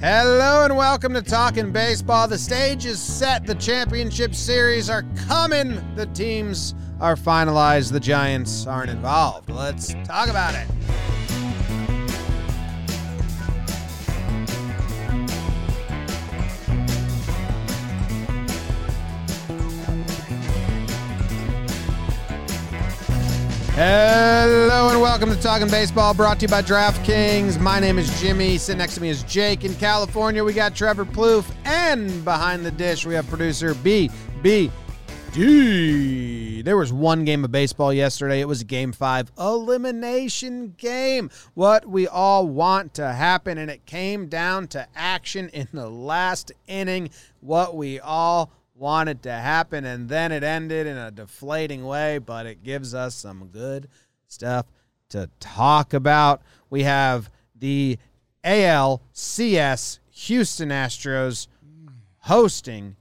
Hello and welcome to Talking Baseball. The stage is set. The championship series are coming. The teams are finalized. The Giants aren't involved. Let's talk about it. Hello welcome to Talking Baseball, brought to you by DraftKings. My name is Jimmy. Sitting next to me is Jake. In California, we got Trevor Plouffe, and behind the dish, we have producer BBD. There was one game of baseball yesterday. It was a game five elimination game. What we all want to happen, and it came down to action in the last inning. What we all wanted to happen, and then it ended in a deflating way, but it gives us some good stuff to talk about. We have the ALCS Houston Astros hosting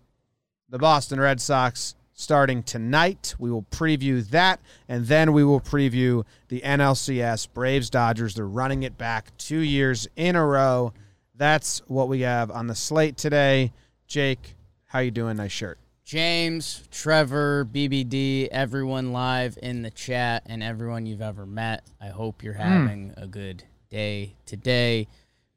the Boston Red Sox starting tonight. We will preview that, and then we will preview the NLCS Braves Dodgers. They're running it back two years in a row. That's what we have on the slate today. Jake, how you doing? Nice shirt. James, Trevor, BBD, everyone live in the chat, and everyone you've ever met. I hope you're having a good day today.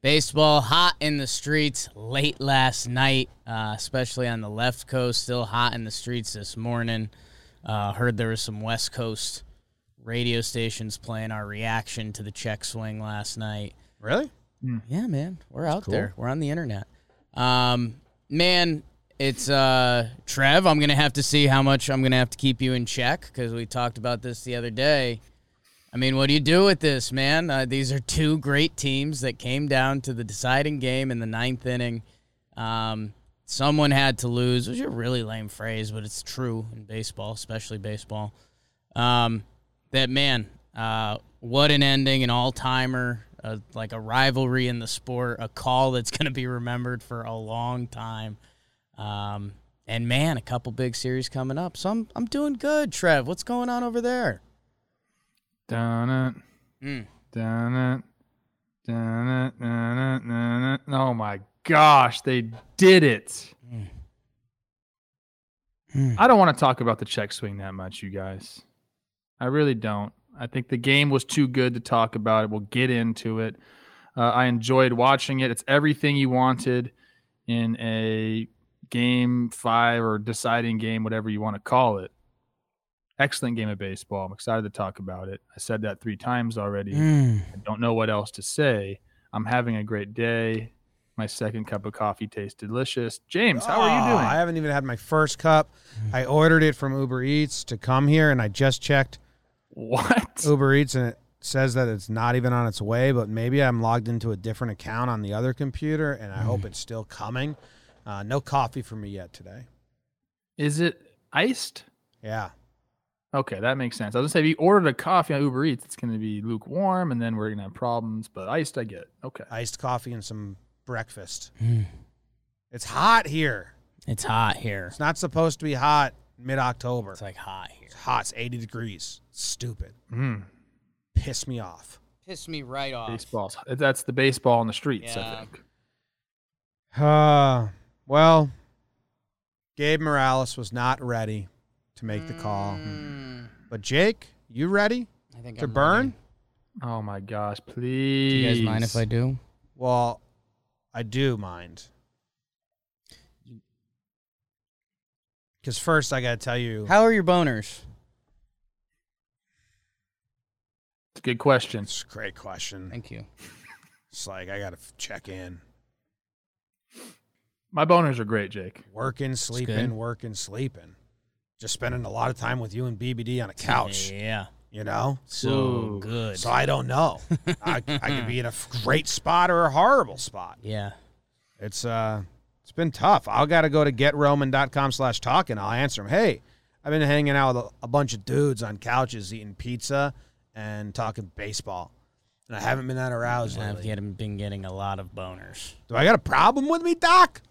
Baseball hot in the streets late last night, uh, especially on the left coast. Still hot in the streets this morning. Uh, heard there was some West Coast radio stations playing our reaction to the check swing last night. Really? Yeah, man, we're out cool. there. We're on the internet. Um, man, it's uh, Trev. I'm gonna have to see how much I'm gonna have to keep you in check because we talked about this the other day. I mean, what do you do with this, man? Uh, these are two great teams that came down to the deciding game in the ninth inning. Um, someone had to lose, which is a really lame phrase, but it's true in baseball, especially baseball. Um, that man, uh, what an ending, an all timer, uh, like a rivalry in the sport, a call that's going to be remembered for a long time. Um, and man, a couple big series coming up. So I'm, I'm doing good, Trev. What's going on over there? Dun it. Mm. Dun it. Dun it. Dun it. Dun it. Oh my gosh, they did it. Mm. I don't want to talk about the check swing that much, you guys. I really don't. I think the game was too good to talk about it. We'll get into it. Uh, I enjoyed watching it. It's everything you wanted in a game five or deciding game, whatever you want to call it. Excellent game of baseball. I'm excited to talk about it. I said that three times already. Mm. I don't know what else to say. I'm having a great day. My second cup of coffee tastes delicious. James, how are you Oh, doing? I haven't even had my first cup. I ordered it from Uber Eats to come here, and I just checked what? Uber Eats, and it says that it's not even on its way. But maybe I'm logged into a different account on the other computer, and I hope it's still coming. Uh, no coffee for me yet today. Is it iced? Yeah, Okay, that makes sense. I was gonna say if you ordered a coffee on Uber Eats, it's gonna be lukewarm, and then we're gonna have problems. But iced, I get. Okay. iced coffee and some breakfast. Mm. It's hot here. It's hot here. It's not supposed to be hot mid October. It's like hot here. It's hot. It's 80 degrees. Stupid. Mm, Piss me off. Piss me right off. baseballs. That's the baseball on the streets. Yeah. I think. Uh, well, Gabe Morales was not ready to make the call. Mm. But Jake, you ready I think to I'm burn? ready. Oh my gosh! Please. Do you guys mind if I do? Well, I do mind. Because first, I got to tell you, How are your boners? It's a good question. it's a great question. Thank you. It's like I got to check in. My boners are great, Jake. Working, sleeping, working, sleeping. Just spending a lot of time with you and BBD on a couch, Yeah. you know? So Ooh. good. So I don't know. I, I could be in a great spot or a horrible spot. yeah. It's uh it's been tough. I'll gotta go to getroman.com slash talk and I'll answer them. Hey, I've been hanging out with a, a bunch of dudes on couches eating pizza and talking baseball. And I haven't been that aroused I've lately. been getting a lot of boners. Do I got a problem with me, Doc?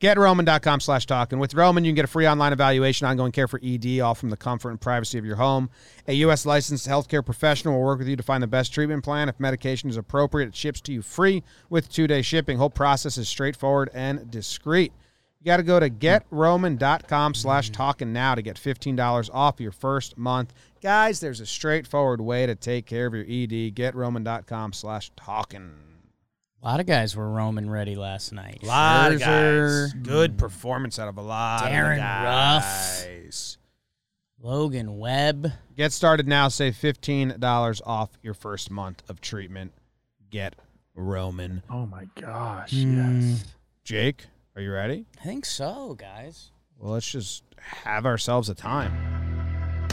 GetRoman.com slash talking. With Roman, you can get a free online evaluation, ongoing care for ED, all from the comfort and privacy of your home. A U.S. licensed healthcare professional will work with you to find the best treatment plan. If medication is appropriate, it ships to you free with two day shipping. Whole process is straightforward and discreet. You got to go to getroman.com slash talking now to get $15 off your first month. Guys, there's a straightforward way to take care of your ED. Getroman.com slash talking. A lot of guys were Roman ready last night. A lot of guys. Good performance out of a lot Darin of Ruf. Logan Webb. Get started now. Save $15 off your first month of treatment. Get Roman. Oh my gosh. Mm. Yes. Jake, are you ready? I think so, guys. Well, let's just have ourselves a time.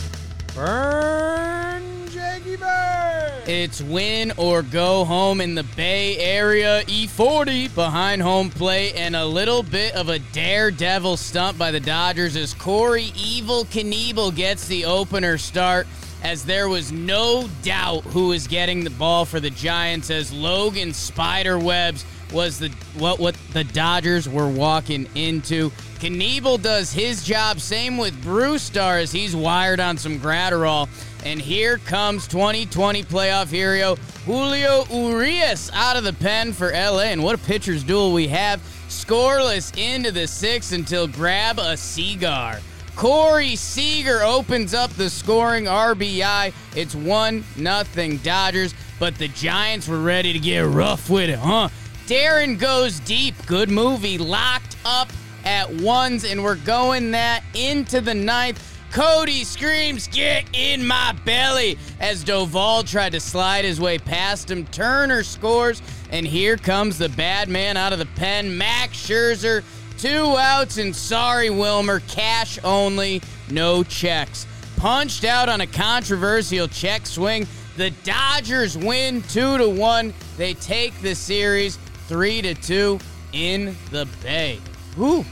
Burn, Burn. It's win or go home in the Bay Area. E40 behind home plate and a little bit of a daredevil stunt by the Dodgers as Corey Evil Knievel gets the opener start. As there was no doubt who was getting the ball for the Giants, as Logan Spiderwebs was the what what the Dodgers were walking into. Knievel does his job. Same with Brewstar as he's wired on some Gratterall. And here comes 2020 playoff hero Julio Urias out of the pen for LA. And what a pitcher's duel we have. Scoreless into the sixth until grab a cigar. Corey Seager opens up the scoring RBI. It's 1 nothing Dodgers, but the Giants were ready to get rough with it, huh? Darin goes deep. Good movie. Locked up at ones, and we're going that into the ninth. Cody screams, Get in my belly! As Doval tried to slide his way past him. Turner scores, and here comes the bad man out of the pen, Max Scherzer. Two outs, and sorry, Wilmer, cash only, no checks. Punched out on a controversial check swing. The Dodgers win two to one. They take the series three to two in the Bay. Whew.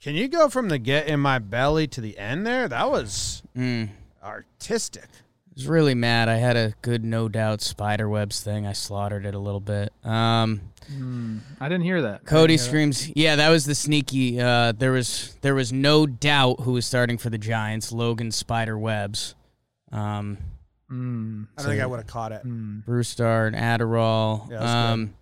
Can you go from the get in my belly to the end there? That was Mm. artistic. I was really mad. I had a good no doubt spiderwebs thing. I slaughtered it a little bit. Um, Mm, I didn't hear that. Cody hear screams, "Yeah, that was the sneaky." Uh, there was there was no doubt who was starting for the Giants. Logan Spiderwebs, um, that. Mm, I don't think I would have caught it. mm. Brewstar and Adderall. Yeah, um,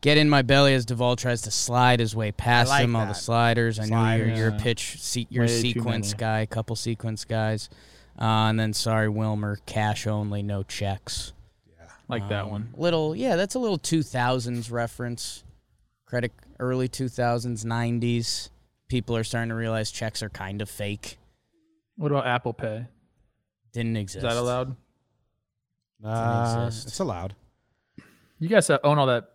get in my belly as Doval tries to slide his way past like him. All the that. sliders. I know you're, you're a pitch, se- you're a Way too sequence guy, couple sequence guys, uh, and then sorry Wilmer, cash only, no checks. Yeah, Like that Um, one. Little, yeah, that's a little 2000s reference. Credit early 2000s, 90s. People are starting to realize checks are kind of fake. What about Apple Pay? Didn't exist. Is that allowed? Uh, exist. it's allowed. You guys own all that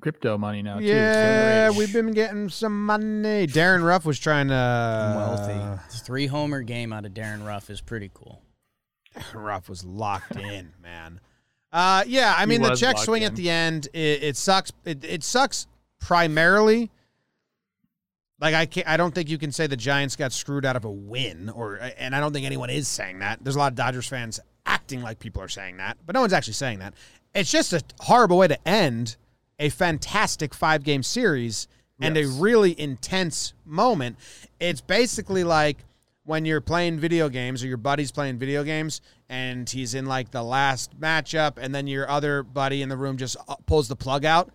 crypto money now too. Yeah, rich. we've been getting some money. Darin Ruf was trying to. I'm wealthy. Three homer game out of Darin Ruf is pretty cool. Ruf was locked in, man. Uh, yeah, I mean the check locked swing at the end, it, it sucks. It, it sucks primarily. Like I can't, I don't think you can say the Giants got screwed out of a win, or and I don't think anyone is saying that. There's a lot of Dodgers fans acting like people are saying that, but no one's actually saying that. It's just a horrible way to end a fantastic five game series and a really intense moment. It's basically like when you're playing video games or your buddy's playing video games and he's in like the last matchup and then your other buddy in the room just uh, pulls the plug out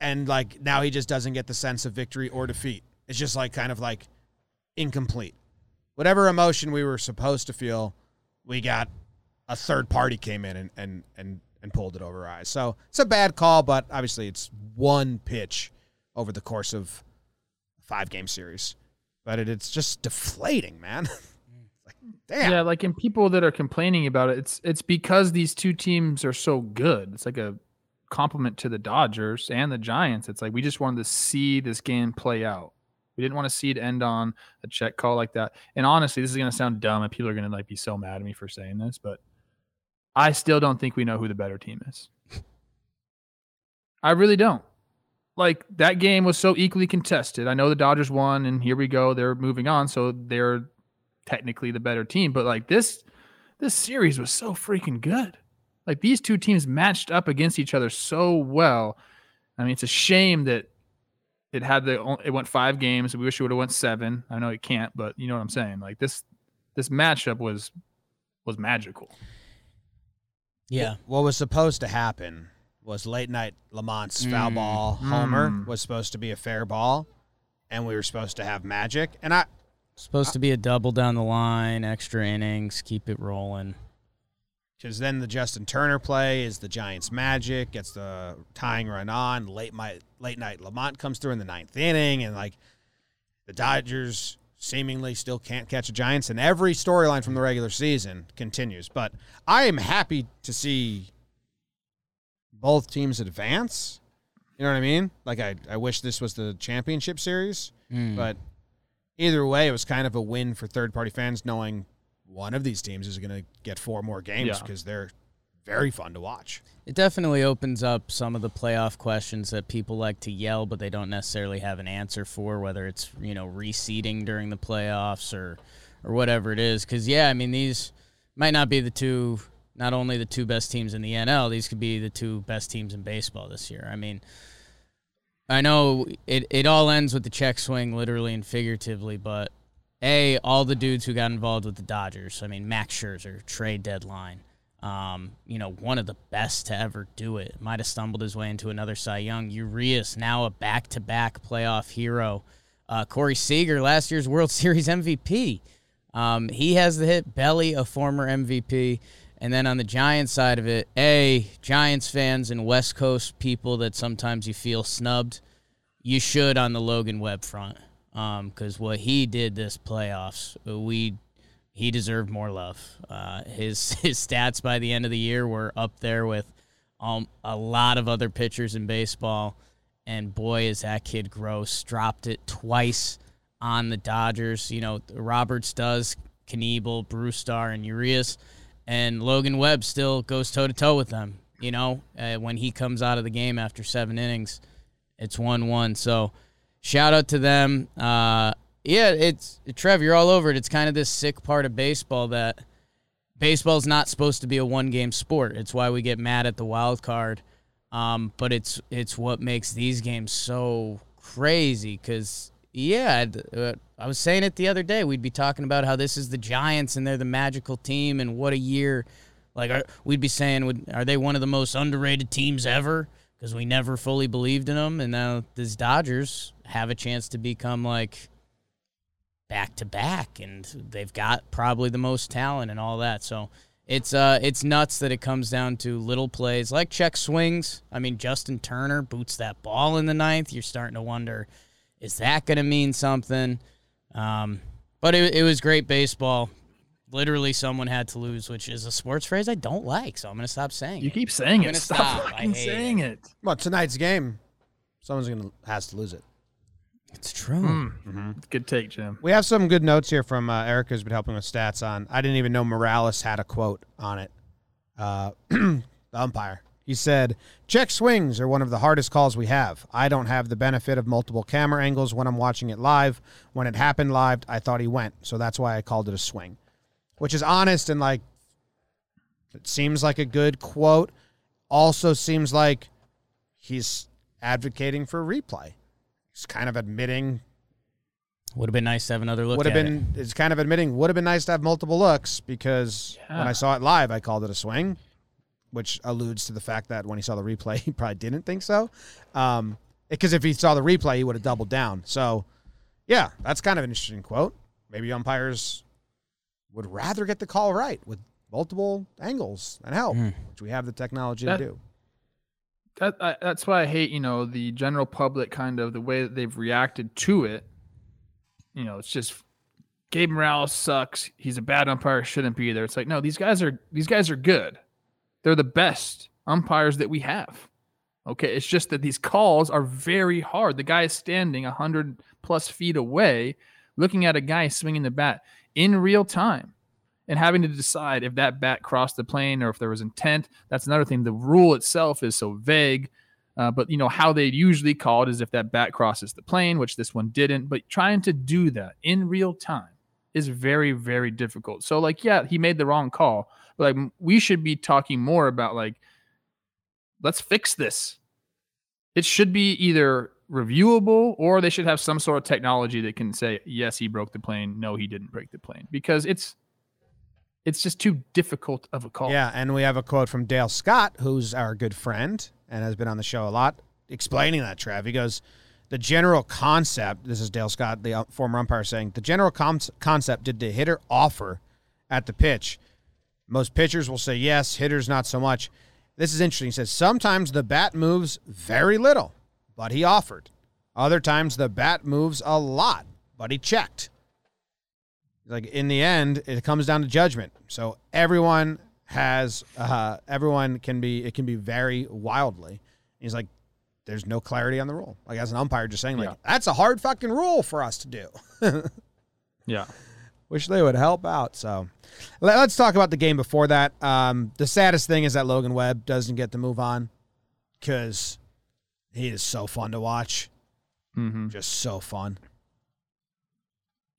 and like now he just doesn't get the sense of victory or defeat. It's just like kind of like incomplete. Whatever emotion we were supposed to feel, we got a third party came in and and and, and pulled it over our eyes. So it's a bad call, but obviously it's one pitch over the course of a five game series. But it, it's just deflating, man. damn. Yeah, like in people that are complaining about it, it's it's because these two teams are so good. It's like a compliment to the Dodgers and the Giants. It's like we just wanted to see this game play out. We didn't want to see it end on a check call like that. And honestly, this is going to sound dumb, and people are going to like be so mad at me for saying this, but I still don't think we know who the better team is. I really don't. Like that game was so equally contested. I know the Dodgers won, and here we go. They're moving on, so they're technically the better team. But like this, this series was so freaking good. Like these two teams matched up against each other so well. I mean, it's a shame that it had the it went five games. We wish it would have went seven. I know it can't, but you know what I'm saying. Like this this matchup was was magical. Yeah. What was supposed to happen was late night LaMonte's foul Mm. ball homer Mm. was supposed to be a fair ball, and we were supposed to have magic. And I Supposed to be a double down the line, extra innings, keep it rolling. because then the Justin Turner play is the Giants' magic, gets the tying run on. Late night, late night LaMonte comes through in the ninth inning, and like the Dodgers seemingly still can't catch the Giants, and every storyline from the regular season continues. But I am happy to see both teams advance. You know what I mean? Like I, I wish this was the championship series, Mm. but either way, it was kind of a win for third party fans knowing one of these teams is going to get four more games Yeah. because they're very fun to watch. It definitely opens up some of the playoff questions that people like to yell, but they don't necessarily have an answer for, whether it's you know reseeding during the playoffs or or whatever it is. Because yeah, I mean these might not be the two, not only the two best teams in the NL, these could be the two best teams in baseball this year. I mean, I know it it all ends with the check swing, literally and figuratively, but a all the dudes who got involved with the Dodgers. I mean, Max Scherzer trade deadline. Um, you know, one of the best to ever do it. Might have stumbled his way into another Cy Young. Urias, now a back-to-back playoff hero. Uh, Corey Seager, last year's World Series MVP. Um, he has the hit. Belly, a former MVP. And then on the Giants side of it, A, Giants fans and West Coast people that sometimes you feel snubbed, you should on the Logan Webb front. Because what he did this playoffs, we he deserved more love. Uh, his his stats by the end of the year were up there with um, a lot of other pitchers in baseball. And boy, is that kid gross. Dropped it twice on the Dodgers. You know, Roberts does, Knievel, Brewstar, and Urias. And Logan Webb still goes toe to toe with them. You know, uh, when he comes out of the game after seven innings, it's 1 1. So shout out to them. Uh, yeah, it's Trev, you're all over it. It's kind of this sick part of baseball that baseball's not supposed to be a one game sport. It's why we get mad at the wild card. Um, but it's it's what makes these games so crazy because yeah, uh, I was saying it the other day. We'd be talking about how this is the Giants and they're the magical team and what a year. Like are, we'd be saying, would, are they one of the most underrated teams ever? Because we never fully believed in them, and now these Dodgers have a chance to become like back to back, and they've got probably the most talent and all that. So it's uh it's nuts that it comes down to little plays like check swings. I mean, Justin Turner boots that ball in the ninth. You're starting to wonder, is that going to mean something? Um, but it, it was great baseball. Literally, someone had to lose, which is a sports phrase I don't like. So I'm going to stop saying You it. You keep saying I'm it. gonna Stop, stop. Fucking hate saying it. Well, tonight's game, someone's going to has to lose it. It's true. Hmm. Good take, Jim. We have some good notes here from uh, Erica, who's been helping with stats on. I didn't even know Morales had a quote on it. Uh, the umpire. He said, Check swings are one of the hardest calls we have. I don't have the benefit of multiple camera angles when I'm watching it live. When it happened live, I thought he went. So that's why I called it a swing, which is honest and like, it seems like a good quote. Also seems like he's advocating for replay. He's kind of admitting Would have been nice to have another look would have at been it's kind of admitting would have been nice to have multiple looks because when I saw it live I called it a swing, which alludes to the fact that when he saw the replay he probably didn't think so. Um because if he saw the replay he would have doubled down. So yeah, that's kind of an interesting quote. Maybe umpires would rather get the call right with multiple angles and help, Mm. which we have the technology That- to do. That I, that's why I hate, you know, the general public kind of the way that they've reacted to it. You know, it's just Gabe Morales sucks. He's a bad umpire. Shouldn't be there. It's like no, these guys are these guys are good. They're the best umpires that we have. Okay, it's just that these calls are very hard. The guy is standing hundred plus feet away, looking at a guy swinging the bat in real time and having to decide if that bat crossed the plane or if there was intent. That's another thing. The rule itself is so vague. Uh, but you know how they usually call it is if that bat crosses the plane, which this one didn't. But trying to do that in real time is very, very difficult. So, like, yeah, he made the wrong call, Like we should be talking more about like let's fix this. It should be either reviewable or they should have some sort of technology that can say yes he broke the plane, no he didn't break the plane because it's it's just too difficult of a call. Yeah, and we have a quote from Dale Scott, who's our good friend and has been on the show a lot, explaining that. Trev, he goes, "The general concept. This is Dale Scott, the uh, former umpire, saying the general concept. Did the hitter offer at the pitch? Most pitchers will say yes. Hitters not so much. This is interesting. He says sometimes the bat moves very little, but he offered. Other times the bat moves a lot, but he checked." Like in the end it comes down to judgment. So everyone has uh everyone can be it can be very wildly. He's like there's no clarity on the rule. Like as an umpire just saying like Yeah. that's a hard fucking rule for us to do. Yeah. wish they would help out so. Let, us talk about the game before that. Um the saddest thing is that logan webb doesn't get to move on because he is so fun to watch. Mm-hmm. just so fun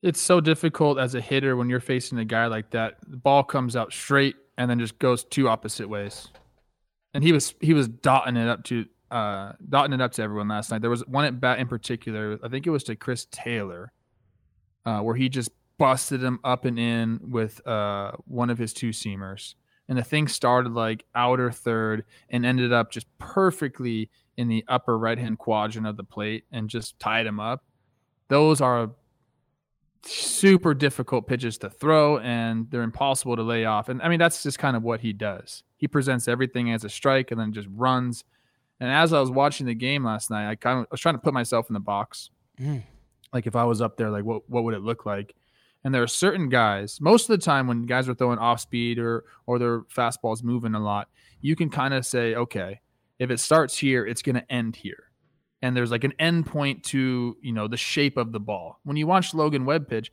It's so difficult as a hitter when you're facing a guy like that. The ball comes out straight and then just goes two opposite ways. And he was he was dotting it up to uh dotting it up to everyone last night. There was one at bat in particular, I think it was to Chris Taylor, uh, where he just busted him up and in with uh one of his two seamers. And the thing started like outer third and ended up just perfectly in the upper right hand quadrant of the plate and just tied him up. Those are super difficult pitches to throw and they're impossible to lay off. And I mean, that's just kind of what he does. He presents everything as a strike and then just runs. And as I was watching the game last night, I kind of I was trying to put myself in the box. Mm. Like if I was up there, like what what would it look like? And there are certain guys, most of the time when guys are throwing off speed or or their fastball's moving a lot, you can kind of say, okay, if it starts here, it's gonna end here and there's like an end point to you know the shape of the ball. When you watch Logan Webb pitch,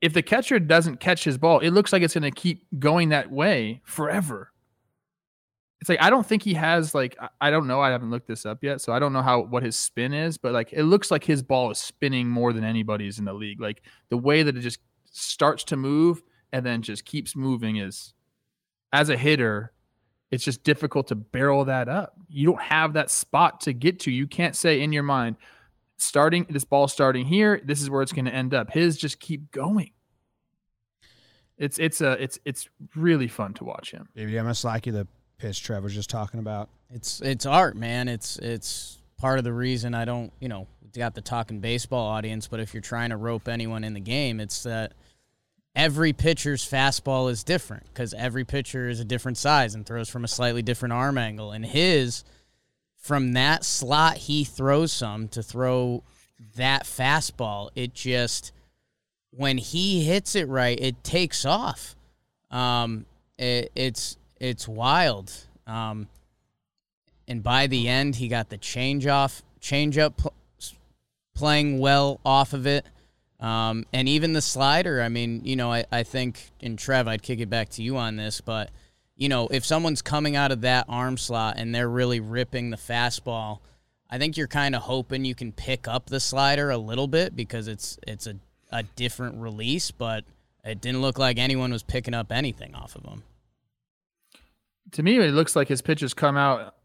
if the catcher doesn't catch his ball, it looks like it's going to keep going that way forever. It's like I don't think he has like I- don't know I haven't looked this up yet, so I don't know how what his spin is, but like it looks like his ball is spinning more than anybody's in the league. Like the way that it just starts to move and then just keeps moving is as a hitter, it's just difficult to barrel that up. You don't have that spot to get to. You can't say in your mind, starting this ball starting here, this is where it's going to end up. His just keep going. It's it's a it's it's really fun to watch him. baby i'm gonna slack you the pitch trev was just talking about It's it's art, man. It's it's part of the reason I don't, you know, got the talking baseball audience, but if you're trying to rope anyone in the game, it's that every pitcher's fastball is different because every pitcher is a different size and throws from a slightly different arm angle. And his, from that slot, he throws some to throw that fastball. It just, when he hits it right, it takes off. Um, it, it's it's wild. Um, and by the end, he got the change off, change up, pl- playing well off of it. Um, and even the slider, I mean, you know, I, I think, and Trev, I'd kick it back to you on this, but, you know, if someone's coming out of that arm slot and they're really ripping the fastball, I think you're kind of hoping you can pick up the slider a little bit because it's it's a, a different release, but it didn't look like anyone was picking up anything off of him. To me, it looks like his pitches come out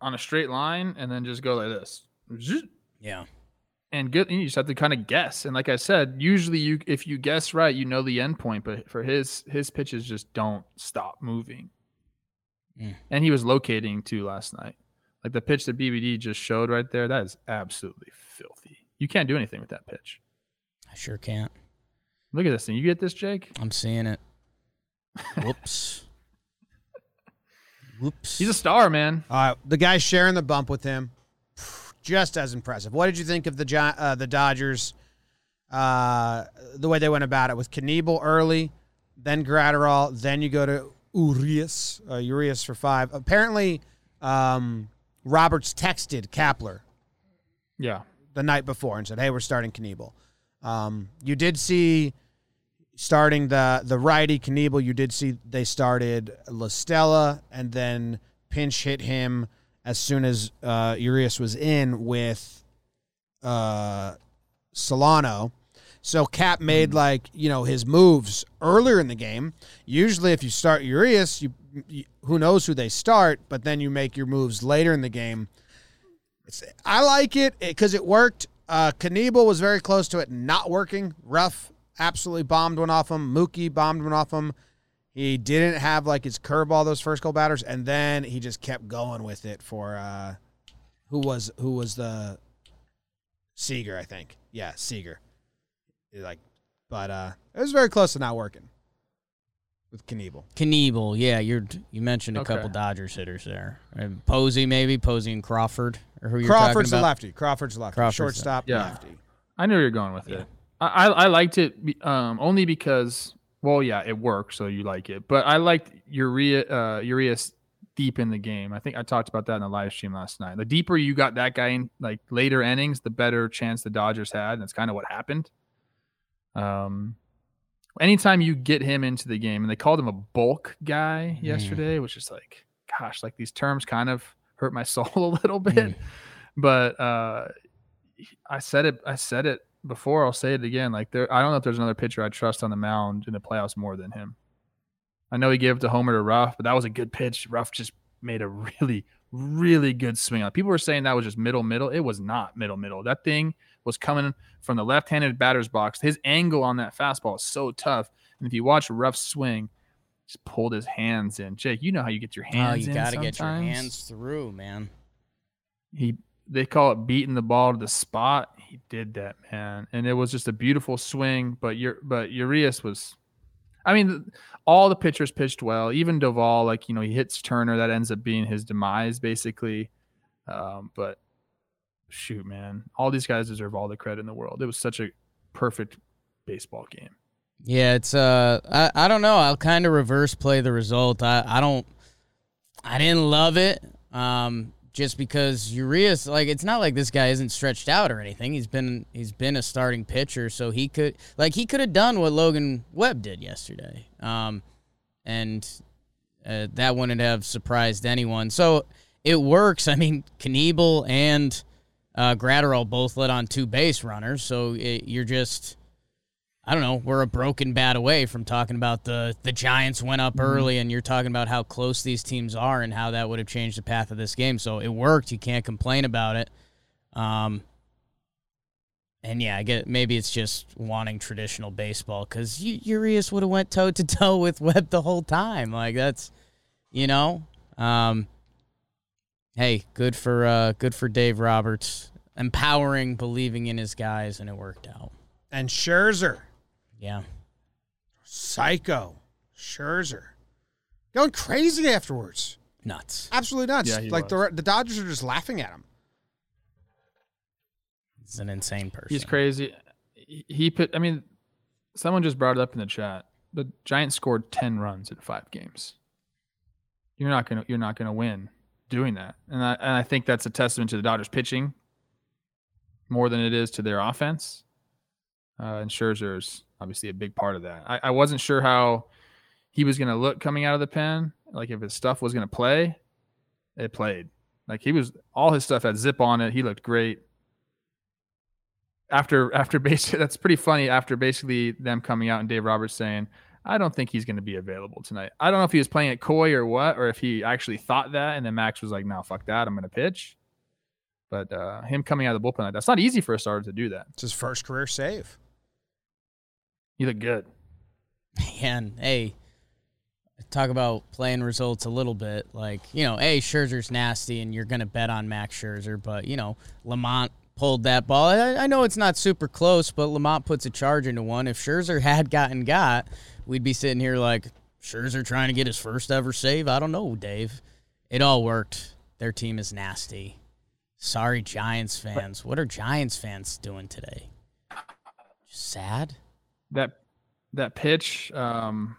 on a straight line and then just go like this. Yeah. And good, you just have to kind of guess. And like I said, usually you if you guess right, you know the end point. But for his his pitches just don't stop moving. Mm. And he was locating too last night. Like the pitch that BBD just showed right there, that is absolutely filthy. You can't do anything with that pitch. I sure can't. Look at this thing. You get this, Jake? I'm seeing it. Whoops. Whoops. He's a star, man. Uh, the guy sharing the bump with him, just as impressive. What did you think of the uh, the Dodgers? Uh, the way they went about it with Knievel early, then Graterol, then you go to Urias, uh, Urias for five. Apparently, um, Roberts texted Kapler Yeah. the night before and said, "Hey, we're starting Knievel." Um, you did see starting the the righty Knievel. You did see they started La Stella, and then pinch hit him as soon as uh, Urias was in with uh, Solano. So Cap made like you know his moves earlier in the game. Usually, if you start Urias, you, you who knows who they start, but then you make your moves later in the game. It's, I like it because it worked. Uh, Knebel was very close to it not working. Ruf absolutely bombed one off him. Mookie bombed one off him. He didn't have like his curveball those first couple batters, and then he just kept going with it for uh, who was who was the Seager, I think. Yeah, Seager. Like, but uh, it was very close to not working with Knebel. Knebel, yeah, you're you mentioned a Okay. couple Dodgers hitters there. Uh, Posey, maybe Posey and Crawford, or who you're Crawford's talking the about. lefty. Crawford's the lefty. Crawford's Shortstop, Yeah. lefty. I knew you were going with it. I, I I liked it um, only because well yeah it worked so you like it but I liked Urea uh, Urias deep in the game. I think I talked about that in the live stream last night. The deeper you got that guy in like later innings, the better chance the Dodgers had. And that's kind of what happened. Um, anytime you get him into the game, and they called him a bulk guy Mm. yesterday, which is like, gosh, like these terms kind of hurt my soul a little bit. Mm. But uh, I said it. I said it before. I'll say it again. Like there, I don't know if there's another pitcher I trust on the mound in the playoffs more than him. I know he gave it to Homer to Ruf, but that was a good pitch. Ruf just made a really, really good swing on. it. People were saying that was just middle, middle. It was not middle, middle. That thing was coming from the left-handed batter's box. His angle on that fastball is so tough. And if you watch Ruf's swing, just pulled his hands in. Jake, you know how you get your hands. Oh, hands you in got to get your hands through, man. he they call it beating the ball to the spot. He did that, man, and it was just a beautiful swing. But your but Urias was, I mean, all the pitchers pitched well. Even Doval, like you know, he hits Turner, that ends up being his demise basically. Um, but shoot, man, all these guys deserve all the credit in the world. It was such a perfect baseball game. Yeah, it's uh I, I don't know. I'll kind of reverse play the result. I, I don't I didn't love it. Um just because Urias like it's not like this guy isn't stretched out or anything. He's been he's been a starting pitcher, so he could like he could have done what Logan Webb did yesterday. Um and uh, that wouldn't have surprised anyone. So it works. I mean, Knebel and uh, Graterol both led on two base runners, so it, you're just I don't know. We're a broken bat away from talking about the the Giants went up early, and you're talking about how close these teams are and how that would have changed the path of this game. So it worked. You can't complain about it. Um, and yeah, I get maybe it's just wanting traditional baseball because Urias would have went toe to toe with Webb the whole time. Like that's, you know, um, hey, good for uh, good for Dave Roberts, empowering, believing in his guys, and it worked out. And Scherzer, Yeah. psycho. Scherzer. Going crazy afterwards. Nuts. Absolutely nuts. Yeah, he like the the Dodgers are just laughing at him. He's an insane person. He's crazy. He, he put. I mean, someone just brought it up in the chat. The Giants scored ten runs in five games. You're not gonna. You're not gonna win doing that. And I and I think that's a testament to the Dodgers pitching more than it is to their offense. Uh, and Scherzer's obviously a big part of that. I, I wasn't sure how he was gonna look coming out of the pen. Like if his stuff was gonna play, it played. Like he was all his stuff had zip on it. He looked great after after basically that's pretty funny after basically them coming out and Dave Roberts saying I don't think he's going to be available tonight. I don't know if he was playing it coy or what, or if he actually thought that, and then Max was like, "No, fuck that, I'm going to pitch." But uh, him coming out of the bullpen, like, that's not easy for a starter to do that. It's his first career save. He look good. And hey, talk about playing results a little bit. Like, you know, hey, Scherzer's nasty and you're going to bet on Max Scherzer, but, you know, LaMonte pulled that ball. I, I know it's not super close, but LaMonte puts a charge into one. If Scherzer had gotten got, we'd be sitting here like, Scherzer trying to get his first ever save? I don't know, Dave. It all worked. Their team is nasty. Sorry, Giants fans. What are Giants fans doing today? Just sad? That that pitch um,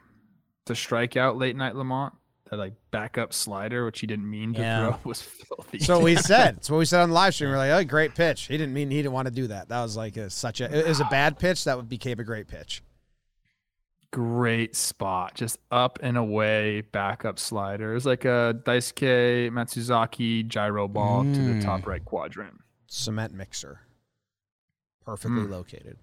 to strike out late night LaMonte, that like backup slider, which he didn't mean to Yeah. throw, was filthy. So we said. It's what we said on the live stream. We're like, oh, great pitch. He didn't mean he didn't want to do that. That was like a, such a. It was a bad pitch. That would became a great pitch. great spot, just up and away backup slider. It was like a Daisuke Matsuzaki gyro ball to the Mm. top right quadrant. Cement mixer. Perfectly Mm. located.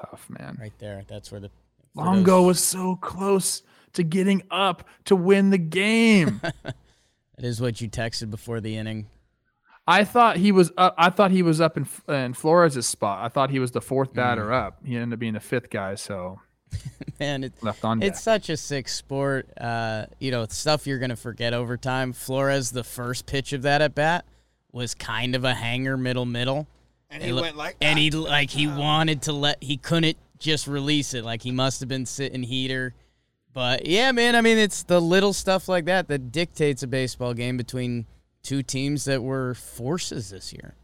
Tough, man. right there. That's where the Longo those- was so close to getting up to win the game. that is what you texted before the inning. I thought he was up. I thought he was up in in Flores' spot. I thought he was the fourth batter up. He ended up being the fifth guy, so Man, it, left on deck. it's such a sick sport. Uh, you know, stuff you're gonna forget over time. Flores, the first pitch of that at bat was kind of a hanger, middle, middle. And It he loo- went like and that. he like he wanted to let he couldn't just release it like he must have been sitting heater but yeah man i mean it's the little stuff like that that dictates a baseball game between two teams that were forces this year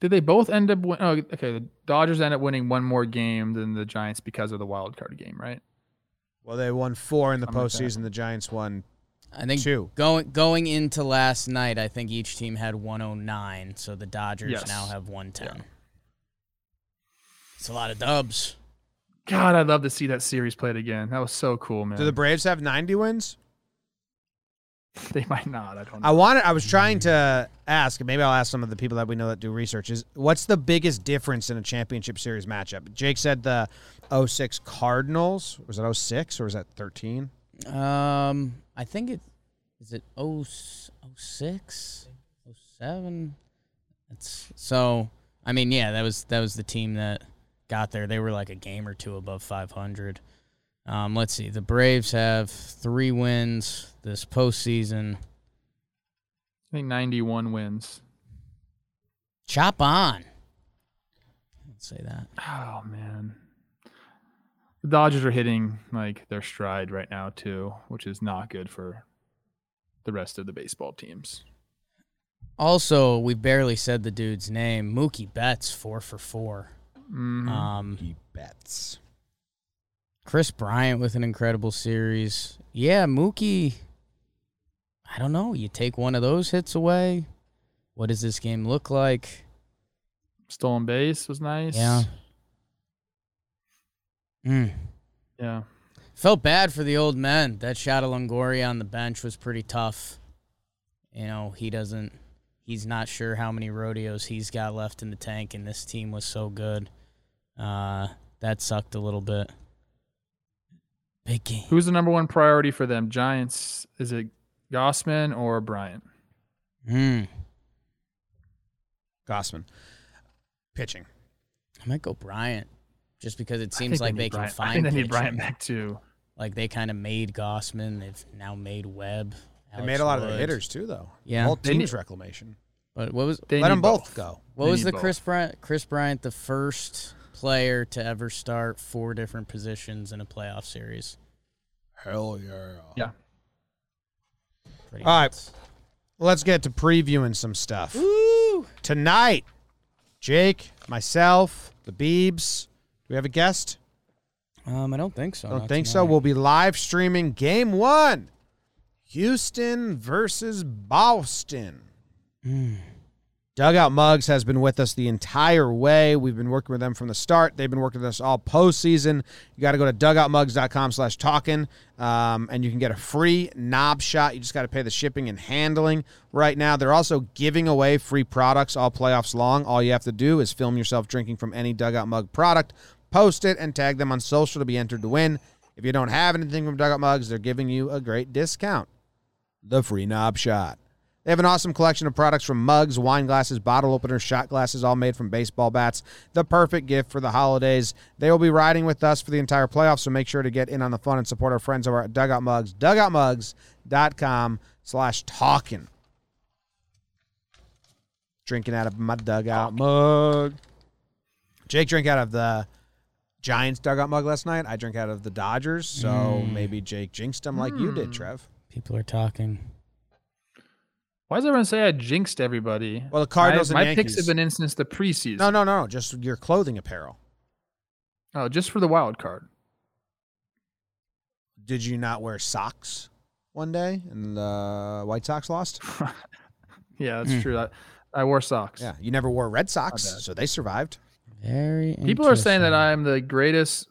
Did they both end up? Win- oh, okay. The Dodgers end up winning one more game than the Giants because of the wild card game, right? Well, they won four in the Something like postseason. The Giants won i think two. going going into last night i think each team had 109 so the dodgers Yes. now have 110 it's a lot of dubs God, I'd love to see that series played again. That was so cool, man. Do the Braves have 90 wins? they might not. I don't know. I wanted. I was trying to ask. Maybe I'll ask some of the people that we know that do research. Is what's the biggest difference in a championship series matchup? Jake said the 06 Cardinals. Was it 06 or was that 13? Um, I think it is it oh oh six, oh seven. It's so. I mean, yeah, that was that was the team that got there. They were like a game or two above 500. Um, let's see. The Braves have three wins this postseason. I think 91 wins. Chop on. Let's say that. Oh man. The Dodgers are hitting like their stride right now too, which is not good for the rest of the baseball teams. Also, we barely said the dude's name. Mookie Betts, four for four. Mhm. Um, He bets. Kris Bryant with an incredible series. Yeah, Mookie. I don't know. You take one of those hits away. What does this game look like? Stolen base was nice. Yeah. Mm. Yeah. Felt bad for the old men. That shot of Longoria on the bench was pretty tough. You know, he doesn't. He's not sure how many rodeos he's got left in the tank, and this team was so good. Uh, that sucked a little bit. Big game. Who's the number one priority for them? Giants. Is it Gausman or Bryant? Hmm. Gausman. Pitching. I might go Bryant, just because it seems like need they can Bryant. find. I think they need pitching. Bryant back too. Like they kind of made Gausman. They've now made Webb. They made a lot of the hitters too, though. Yeah. The whole They team's need- reclamation. But what was They Let them both go. what They was need the Kris. Bryant? Kris Bryant, the first player to ever start four different positions in a playoff series. Hell yeah. Yeah. Pretty All right. nuts. Let's get to previewing some stuff. Woo! Tonight, Jake, myself, the Beebs. We have a guest? Um, I don't think so. I don't think so. We'll be live streaming game one Houston versus Boston. Hmm. Dugout Mugs has been with us the entire way. We've been working with them from the start. They've been working with us all postseason. You got to go to dugoutmugs.com slash talking, um, and you can get a free knob shot. You just got to pay the shipping and handling right now. They're also giving away free products all playoffs long. All you have to do is film yourself drinking from any Dugout Mug product, post it, and tag them on social to be entered to win. If you don't have anything from Dugout Mugs, they're giving you a great discount. The free knob shot. They have an awesome collection of products from mugs, wine glasses, bottle openers, shot glasses, all made from baseball bats. The perfect gift for the holidays. They will be riding with us for the entire playoffs, so make sure to get in on the fun and support our friends over at Dugout Mugs. DugoutMugs.com slash talking. Drinking out of my dugout mug. Jake drank out of the Giants dugout mug last night. I drank out of the Dodgers, so maybe Jake jinxed them like you did, Trev. People are talking. Why does everyone say I jinxed everybody? Well, the Cardinals my, and my picks have been in since the preseason. No, no, no, just your clothing apparel. Oh, just for the wild card. Did you not wear socks one day and the White Sox lost? Yeah, that's Hmm. true. I, I wore socks. Yeah, you never wore Red socks, so they survived. Very. People are saying that. I'm the greatest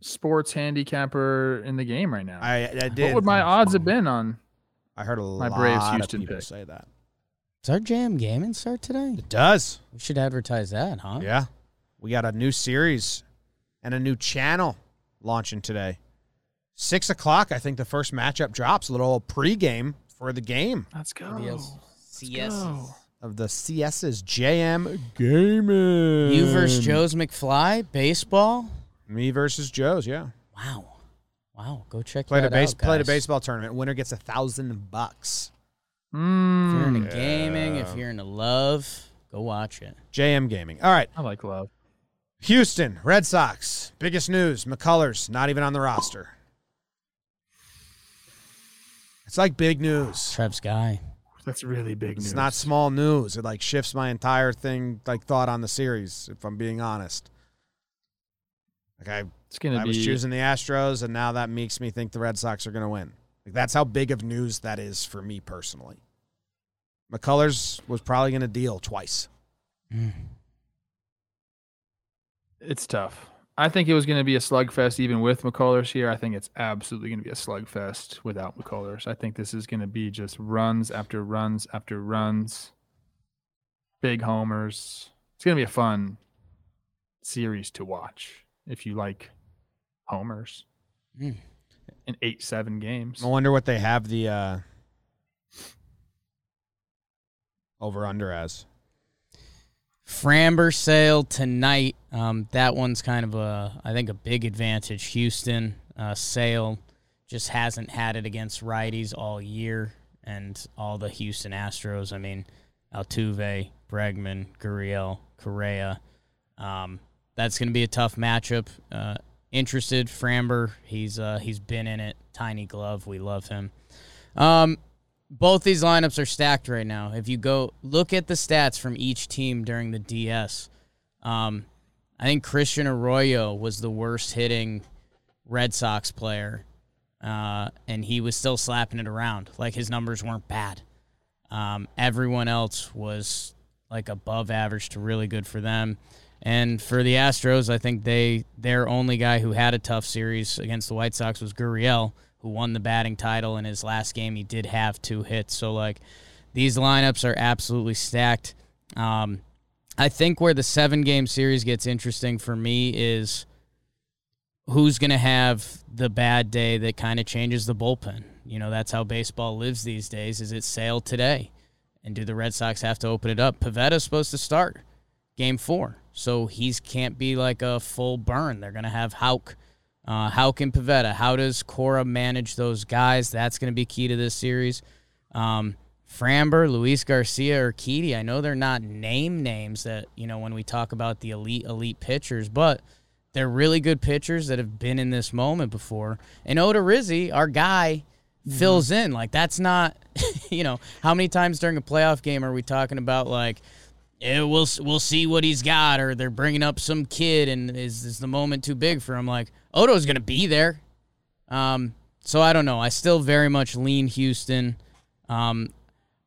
sports handicapper in the game right now. I, I did. what would my odds have been on? I heard a my lot Braves of Houston people pick? say that. Does our jam gaming start today? It does. We should advertise that, huh? Yeah. we got a new series and a new channel launching today. Six o'clock, I think the first matchup drops. A little pregame for the game Let's go. Yes. CS. go. Of the CS's JM Gaming. You versus Joe's McFly baseball. Me versus Joe's, yeah. Wow, wow. Go check Played a base out, played a baseball tournament. Winner gets a thousand bucks. If you're Mm, into gaming, if you're into love, go watch it. JM Gaming. All right. I like love. Houston Red Sox. Biggest news: McCullers not even on the roster. It's like big news. Trev's guy. That's really big news. It's not small news. It like shifts my entire thing, like thought on the series. If I'm being honest, like I, It's gonna I be. was choosing the Astros, and now that makes me think the Red Sox are going to win. Like that's how big of news that is for me personally. McCullers was probably going to deal twice. It's tough. I think it was going to be a slugfest even with McCullers here. I think it's absolutely going to be a slugfest without McCullers. I think this is going to be just runs after runs after runs, big homers. It's going to be a fun series to watch if you like homers Mm. in eight, seven games. I wonder what they have the uh, over under as. Framber Sale tonight. Um, that one's kind of a, I think, a big advantage. Houston uh, Sale just hasn't had it against righties all year, and all the Houston Astros. I mean, Altuve, Bregman, Gurriel, Correa. Um, that's going to be a tough matchup. Uh, interested, Framber. He's uh, he's been in it. Tiny glove. We love him. Um, both these lineups are stacked right now. If you go look at the stats from each team during the DS, um, I think Christian Arroyo was the worst hitting Red Sox player, uh, and he was still slapping it around. Like his numbers weren't bad. Um, everyone else was like above average to really good for them. And for the Astros, I think they their only guy who had a tough series against the White Sox was Gurriel, who won the batting title in his last game. He did have two hits, so like these lineups are absolutely stacked. Um, I think where the seven game series gets interesting for me is who's going to have the bad day that kind of changes the bullpen. You know, that's how baseball lives these days. Is it Sale today? And do the Red Sox have to open it up? Pivetta's supposed to start game four. So he's can't be like a full burn. They're going to have Houck. Uh, Houck and Pivetta. How does Cora manage those guys? That's going to be key to this series. Um, Framber, Luis Garcia, Urquidy. I know they're not name names that, you know, when we talk about the elite, elite pitchers, but they're really good pitchers that have been in this moment before. And Odorizzi, our guy, fills in. Like, that's not, you know, how many times during a playoff game are we talking about, like, yeah, we'll we'll see what he's got, or they're bringing up some kid, and is is the moment too big for him? Like Odo's gonna be there. Um, so I don't know. I still very much lean Houston. Um,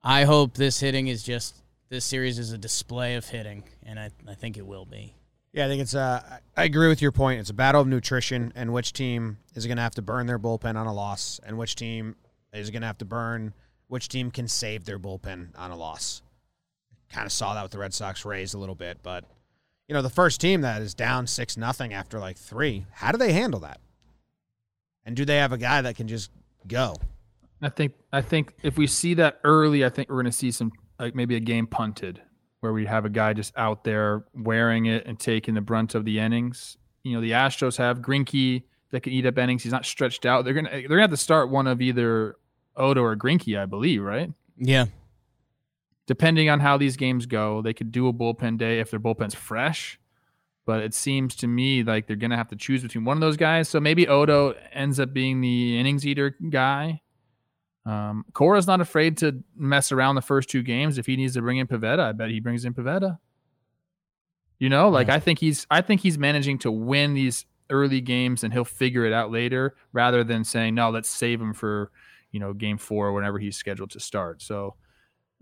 I hope this hitting is just this series is a display of hitting, and I I think it will be. Yeah, I think it's. Uh, I agree with your point. It's a battle of nutrition, and which team is going to have to burn their bullpen on a loss, and which team is going to have to burn. Which team can save their bullpen on a loss? Kind of saw that with the Red Sox Rays a little bit, but you know the first team that is down six nothing after like three. How do they handle that? And do they have a guy that can just go? I think I think if we see that early, I think we're going to see some like maybe a game punted where we have a guy just out there wearing it and taking the brunt of the innings. You know, the Astros have Greinke that can eat up innings. He's not stretched out. They're gonna they're gonna have to start one of either Odo or Greinke, I believe, right? Yeah. Depending on how these games go, they could do a bullpen day if their bullpen's fresh. But it seems to me like they're gonna have to choose between one of those guys. So maybe Odo ends up being the innings eater guy. Um, Cora's not afraid to mess around the first two games. If he needs to bring in Pivetta, I bet he brings in Pivetta. You know, like Yeah. I think he's I think he's managing to win these early games and he'll figure it out later rather than saying, no, let's save him for, you know, game four or whenever he's scheduled to start. So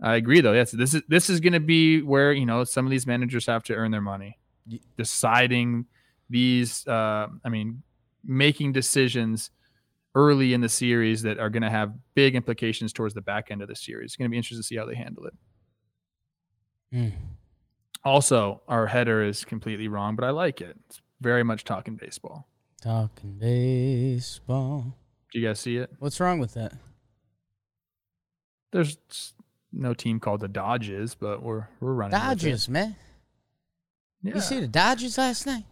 I agree though. Yes, this is this is gonna be where, you know, some of these managers have to earn their money. Deciding these uh I mean, making decisions early in the series that are going to have big implications towards the back end of the series. It's going to be interesting to see how they handle it. Mm. Also, our header is completely wrong, but I like it. It's very much talking baseball. Talking baseball. Do you guys see it? What's wrong with that? There's no team called the Dodges, but we're we're running. with. Dodgers, man. Yeah. You see the Dodgers last night?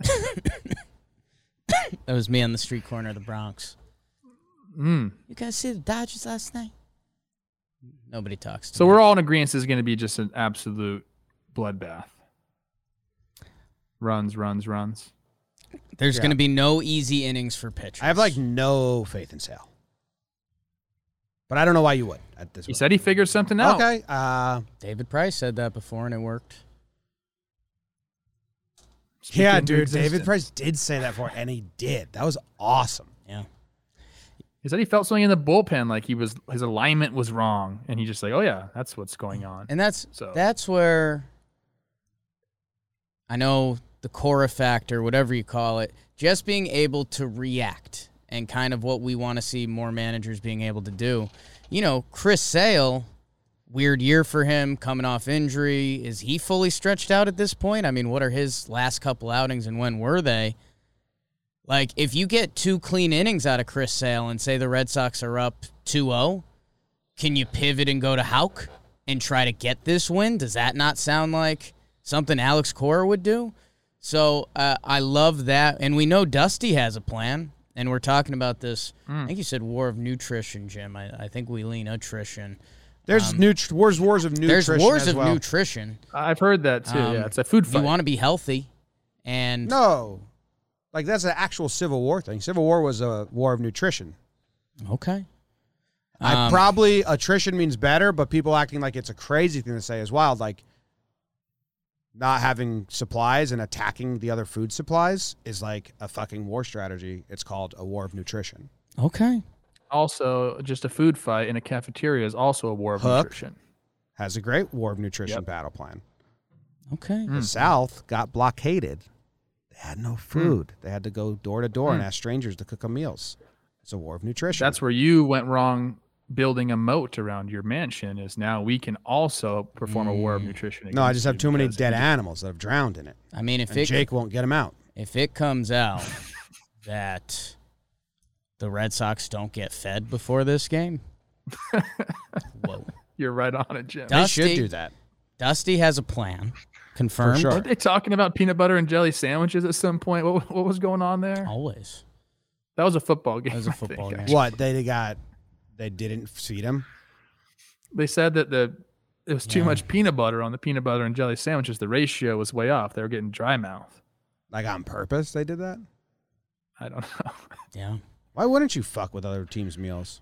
that was me on the street corner of the Bronx. Mm. You guys see the Dodgers last night? Nobody talks to So me. we're all in agreement. This is going to be just an absolute bloodbath. Runs, runs, runs. There's Yeah. going to be no easy innings for pitchers. I have like no faith in Sale. But I don't know why you would at this He point. said he figured something out. Okay. Uh, David Price said that before and it worked. Speak yeah, into dude. David. Price did say that for, and he did. That was awesome. Yeah. He said he felt something in the bullpen, like he was his alignment was wrong, and he just like, oh yeah, that's what's going on. And that's So- that's where I know the Cora factor, whatever you call it, just being able to react and kind of what we want to see more managers being able to do. You know, Chris Sale, weird year for him coming off injury. Is he fully stretched out at this point? I mean, what are his last couple outings and when were they? Like, if you get two clean innings out of Chris Sale and say the Red Sox are up 2 0, can you pivot and go to Houck and try to get this win? Does that not sound like something Alex Cora would do? So uh, I love that. And we know Dusty has a plan. And we're talking about this. I think you said war of nutrition, Jim. I, I think we lean attrition. There's nut- wars, wars of nutrition. Um, There's wars as of well. nutrition. I've heard that too. Um, yeah, it's a food fight. You want to be healthy. And No, like that's an actual Civil War thing. Civil War was a war of nutrition. okay. I Um, probably attrition means better, but people acting like it's a crazy thing to say is wild. Like not having supplies and attacking the other food supplies is like a fucking war strategy. It's called a war of nutrition. Okay. also, just a food fight in a cafeteria is also a war of Hook. nutrition. Has a great war of nutrition Yep. battle plan. Okay. Hmm. The South got blockaded. They had no hmm. food. They had to go door to door and hmm. ask strangers to cook them meals. It's a war of nutrition. That's where you went wrong building a moat around your mansion is now we can also perform a war of mm. nutrition. no, I just have too many dead animals that have drowned in it. I mean, if And it Jake won't get them out. if it comes out that the Red Sox don't get fed before this game, whoa. You're right on it, Jim. Duh. They should do that. Dusty has a plan. Confirmed. sure. Weren't they talking about peanut butter and jelly sandwiches at some point? What, what was going on there? Always. That was a football game. That was a I think, football game. What they got? They didn't feed him. They said that the it was too Yeah. much peanut butter on the peanut butter and jelly sandwiches. The ratio was way off. They were getting dry mouth. Like on purpose, they did that. I don't know. Yeah. Why wouldn't you fuck with other teams' meals?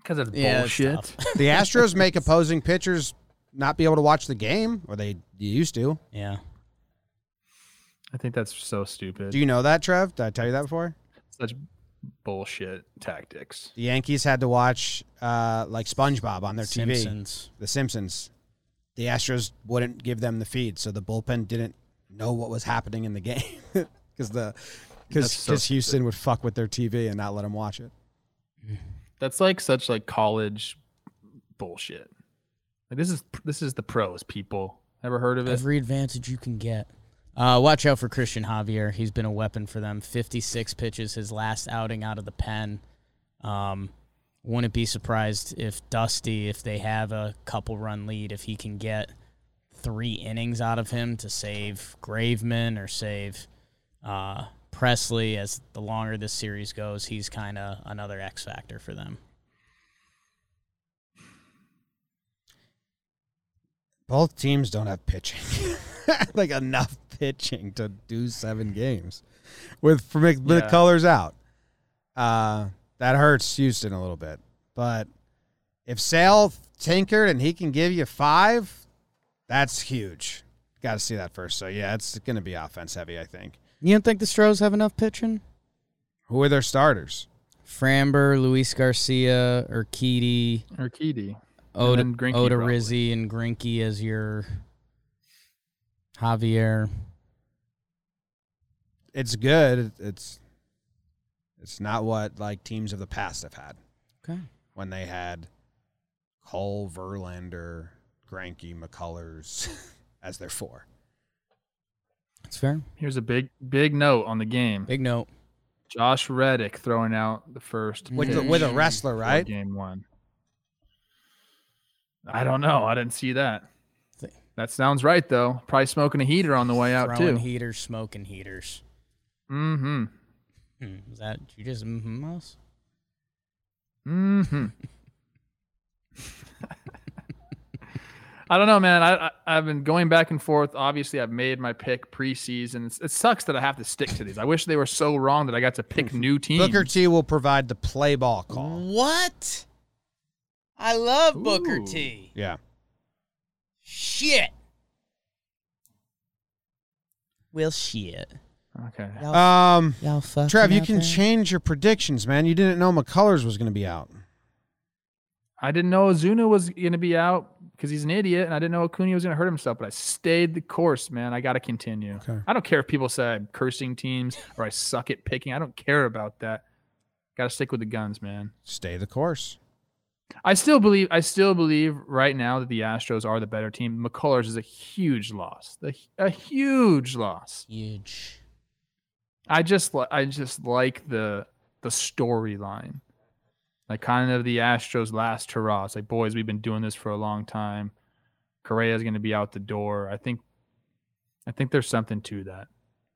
Because of Yeah, bullshit. The Astros make opposing pitchers not be able to watch the game, or they used to. Yeah. I think that's so stupid. Do you know that, Trev? Did I tell you that before? Such bullshit tactics. The Yankees had to watch uh, like SpongeBob on their TV. Simpsons. The Simpsons. The Astros wouldn't give them the feed, so the bullpen didn't know what was happening in the game because the because That's so Houston would fuck with their TV and not let them watch it. That's like such like college bullshit. Like this is this is the pros, people. Ever heard of it? Every advantage you can get. Uh, watch out for Christian Javier. He's been a weapon for them. 56 pitches his last outing out of the pen. Um, wouldn't be surprised if Dusty, if they have a couple run lead, if he can get three innings out of him to save Graveman or save uh, Presley. As the longer this series goes, he's kind of another X factor for them. Both teams don't have pitching, like enough pitching to do seven games with for make the Yeah. colors out. Uh, that hurts Houston a little bit, but if Sale tinkered and he can give you five, that's huge. Got to see that first. So yeah, it's going to be offense heavy. I think. You don't think the Stros have enough pitching? Who are their starters? Framber, Luis Garcia, Urquidy, Urquidy. Oda, then Greinke, Oda. Rizzi, and Greinke as your Javier. It's good. It's it's not what like teams of the past have had. Okay. when they had Cole, Verlander, Greinke, McCullers as their four. That's fair. Here's a big big note on the game. Big note. Josh Reddick throwing out the first With the- with a wrestler, right? Game one. I don't know. I didn't see that. Th- That sounds right though. Probably smoking a heater on the way out Throwing too. heaters, smoking heaters. mm-hmm. Hmm. Is that you just mm-hmm us? Mm-hmm. I don't know, man. I, I I've been going back and forth. Obviously, I've made my pick preseason. It's, it sucks that I have to stick to these. I wish they were so wrong that I got to pick new teams. Booker T will provide the play ball call. What? I love Booker Ooh. T. Yeah. Shit. Well, shit. Okay. Y'all, Um, y'all fucking Trev, you can there? change your predictions, man. You didn't know McCullers was going to be out. I didn't know Ozuna was going to be out because he's an idiot, and I didn't know Acuna was going to hurt himself. But I stayed the course, man. I got to continue. Okay. I don't care if people say I'm cursing teams or I suck at picking. I don't care about that. Got to stick with the guns, man. Stay the course. I still believe. I still believe right now that the Astros are the better team. McCullers is a huge loss. The, a huge loss. Huge. I just I just like the the storyline. Like kind of the Astros last hurrah. It's like, boys, we've been doing this for a long time. Correa's gonna be out the door. I think I think there's something to that.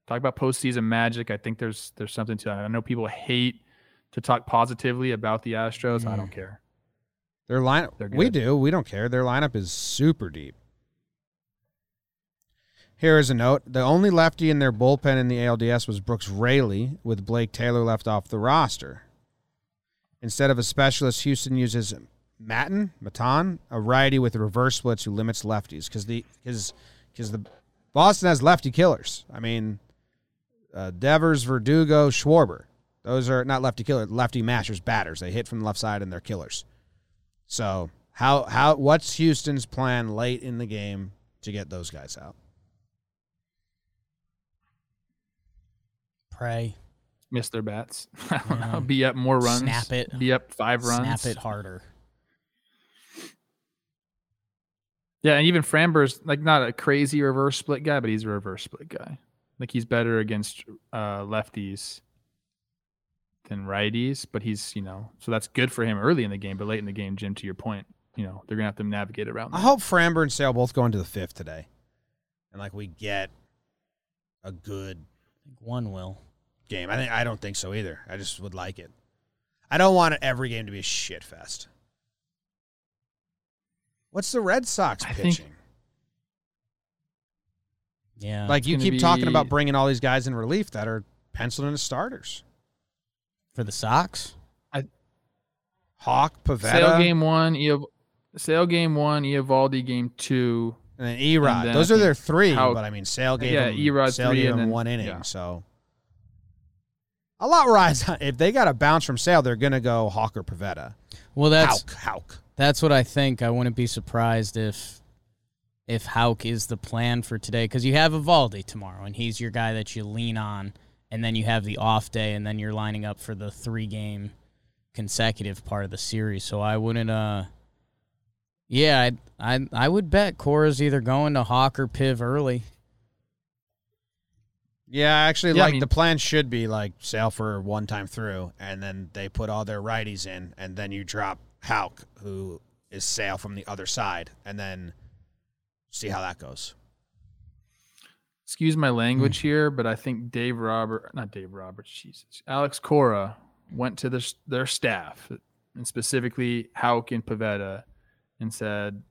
Talk about postseason magic. I think there's there's something to that. I know people hate to talk positively about the Astros. I don't mm. care. Their lineup, we do. We don't care. Their lineup is super deep. Here is a note. The only lefty in their bullpen in the ALDS was Brooks Raley, with Blake Taylor left off the roster. Instead of a specialist, Houston uses Maton, Matan, a righty with reverse splits who limits lefties because the because because the Boston has lefty killers. I mean, uh, Devers, Verdugo, Schwarber. Those are not lefty killers, lefty mashers, batters. They hit from the left side and they're killers. So how how what's Houston's plan late in the game to get those guys out? Pray. Miss their bats. I don't Yeah. know. Be up more runs. Snap it. Be up five runs. Snap it harder. Yeah, and even Framber's like not a crazy reverse split guy, but he's a reverse split guy. Like he's better against uh, lefties than righties, but he's you know so that's good for him early in the game. But late in the game, Jim, to your point, you know they're gonna have to navigate around. I that. hope Framber and Sale both go into the fifth today, and like we get a good I think one will. game. I think I don't think so either. I just would like it. I don't want every game to be a shit fest. What's the Red Sox I think- pitching? Yeah. like you gonna keep talking about bringing all these guys in relief that are penciled into starters. For the Sox. Houck, Sale Pivetta, game one, Eov- Sale game one, Eovaldi game two. and then Erod. and then Those are their three, Houck- but I mean Sale gave Yeah, them, Erod Sale three gave and then- one inning, yeah. so a lot rides on. If they got a bounce from Sale, they're gonna go Houck or Pivetta. Well, that's Houck, Houck. that's what I think. I wouldn't be surprised if if Houck is the plan for today because you have Eovaldi tomorrow, and he's your guy that you lean on, and then you have the off day, and then you're lining up for the three game consecutive part of the series. So I wouldn't. uh Yeah, I I I would bet Cora's either going to Houck or Piv early. Yeah, actually, Yeah, I like mean- the plan should be like Sale for one time through, and then they put all their righties in, and then you drop Houck, who is Sale from the other side, and then see how that goes. Excuse my language Hmm. here, but I think Dave Robert, not Dave Roberts, Jesus, Alex Cora went to their their staff and specifically Houck and Pivetta and said,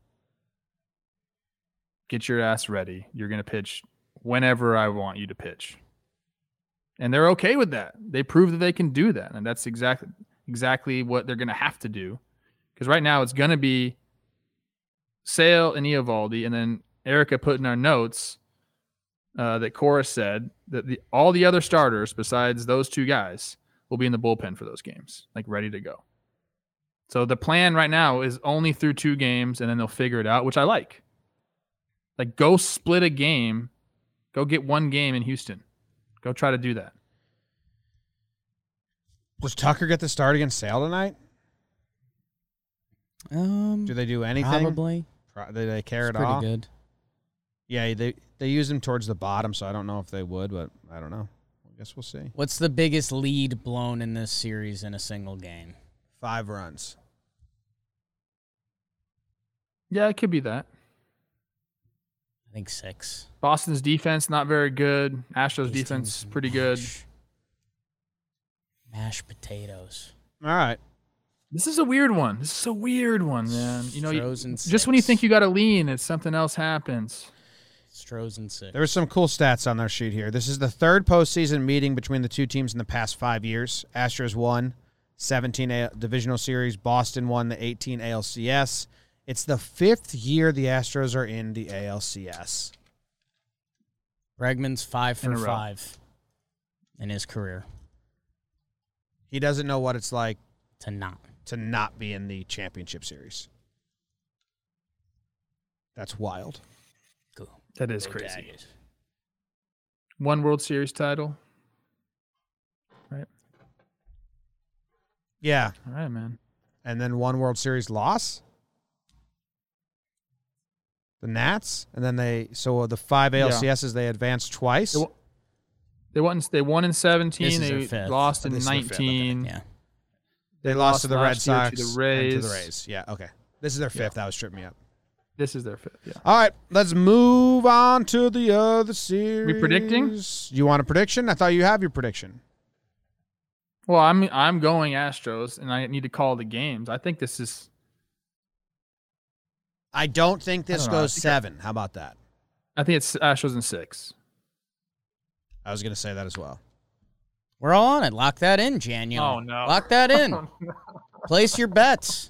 "Get your ass ready. You're going to pitch whenever I want you to pitch." And they're okay with that. They prove that they can do that, and that's exactly exactly what they're going to have to do. Because right now it's going to be Sale and Eovaldi, and then Erica put in our notes uh, that Cora said that the all the other starters besides those two guys will be in the bullpen for those games, like ready to go. So the plan right now is only through two games, and then they'll figure it out, which I like. Like go split a game, go get one game in Houston, go try to do that. Does Tucker get the start against Sale tonight? Um, Do they do anything? probably. Pro- They, they care It's at pretty all. good. Yeah, they they use them towards the bottom, so I don't know if they would, but I don't know. I guess we'll see. What's the biggest lead blown in this series in a single game? Five runs. Yeah, it could be that. I think six. Boston's defense not very good. Astros These defense teams pretty good. mash- Mashed potatoes. All right. This is a weird one. This is a weird one, man. You know, you, just when you think you got to lean, it's something else happens. Stros and six. There were some cool stats on their sheet here. This is the third postseason meeting between the two teams in the past five years. Astros won 17 A- divisional series. Boston won the 18 ALCS. It's the fifth year the Astros are in the ALCS. Bregman's five In for a row. five in his career He doesn't know what it's like to not. to not be in the championship series. That's wild. Go. That is crazy. Daggers. One World Series title. Right. Yeah. All right, man. And then one World Series loss. The Nats. And then they, so the five Yeah. ALCSs, they advanced twice. They, they won. They won in seventeen. is They lost in This is their fifth, okay. nineteen. Yeah. They lost to the Red Sox to the and to the Rays. Yeah, okay. This is their fifth. That was tripping me up. This is their fifth. Yeah. All right, let's move on to the other series. We predicting? You want a prediction? I thought you have your prediction. Well, I'm I'm going Astros, and I need to call the games. I think this is. I don't think this don't goes think I- seven. How about that? I think it's Astros in six. I was going to say that as well. We're all on it. Lock that in, January. Oh, no. Lock that in. Oh, Place your bets.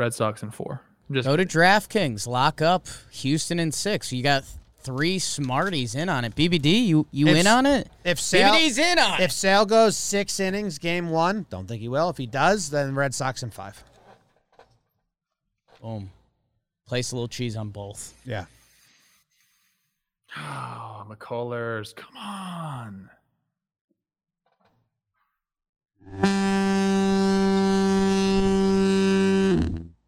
Red Sox in four. I'm just Go to DraftKings. Lock up Houston in six. You got three smarties in on it. BBD, you you If- in on it? If Sale, BBD's in on if it. Sale goes six innings, game one, don't think he will. If he does, then Red Sox in five. Boom. Place a little cheese on both. Yeah. Oh, McCullers, come on.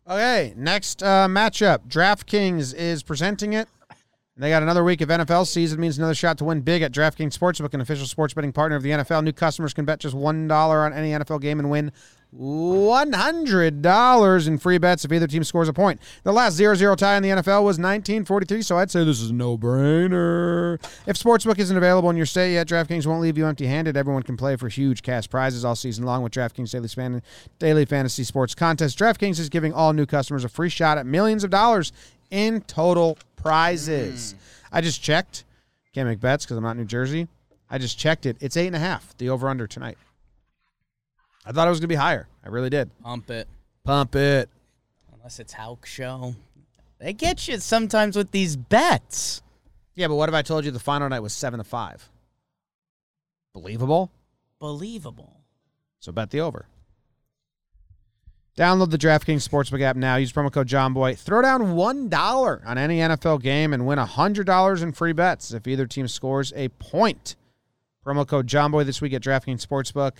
Okay, next uh, matchup. DraftKings is presenting it. They got another week of NFL season, means another shot to win big at DraftKings Sportsbook, an official sports betting partner of the NFL. New customers can bet just $1 on any NFL game and win $100 in free bets if either team scores a point. The last 0 0 tie in the NFL was 1943, so I'd say this is a no brainer. If Sportsbook isn't available in your state yet, DraftKings won't leave you empty handed. Everyone can play for huge cash prizes all season long with DraftKings Daily, Span- Daily Fantasy Sports Contest. DraftKings is giving all new customers a free shot at millions of dollars in total prizes. I just checked. Can't make bets because I'm not New Jersey. I just checked it. It's eight and a half, the over under tonight. I thought it was going to be higher. I really did. Pump it. Pump it. Unless it's Hulk Show. They get you sometimes with these bets. Yeah, but what if I told you the final night was seven to five? Believable. Believable. So bet the over. Download the DraftKings Sportsbook app now. Use promo code JOHNBOY. Throw down $1 on any NFL game and win $100 in free bets if either team scores a point. Promo code JOHNBOY this week at DraftKings Sportsbook,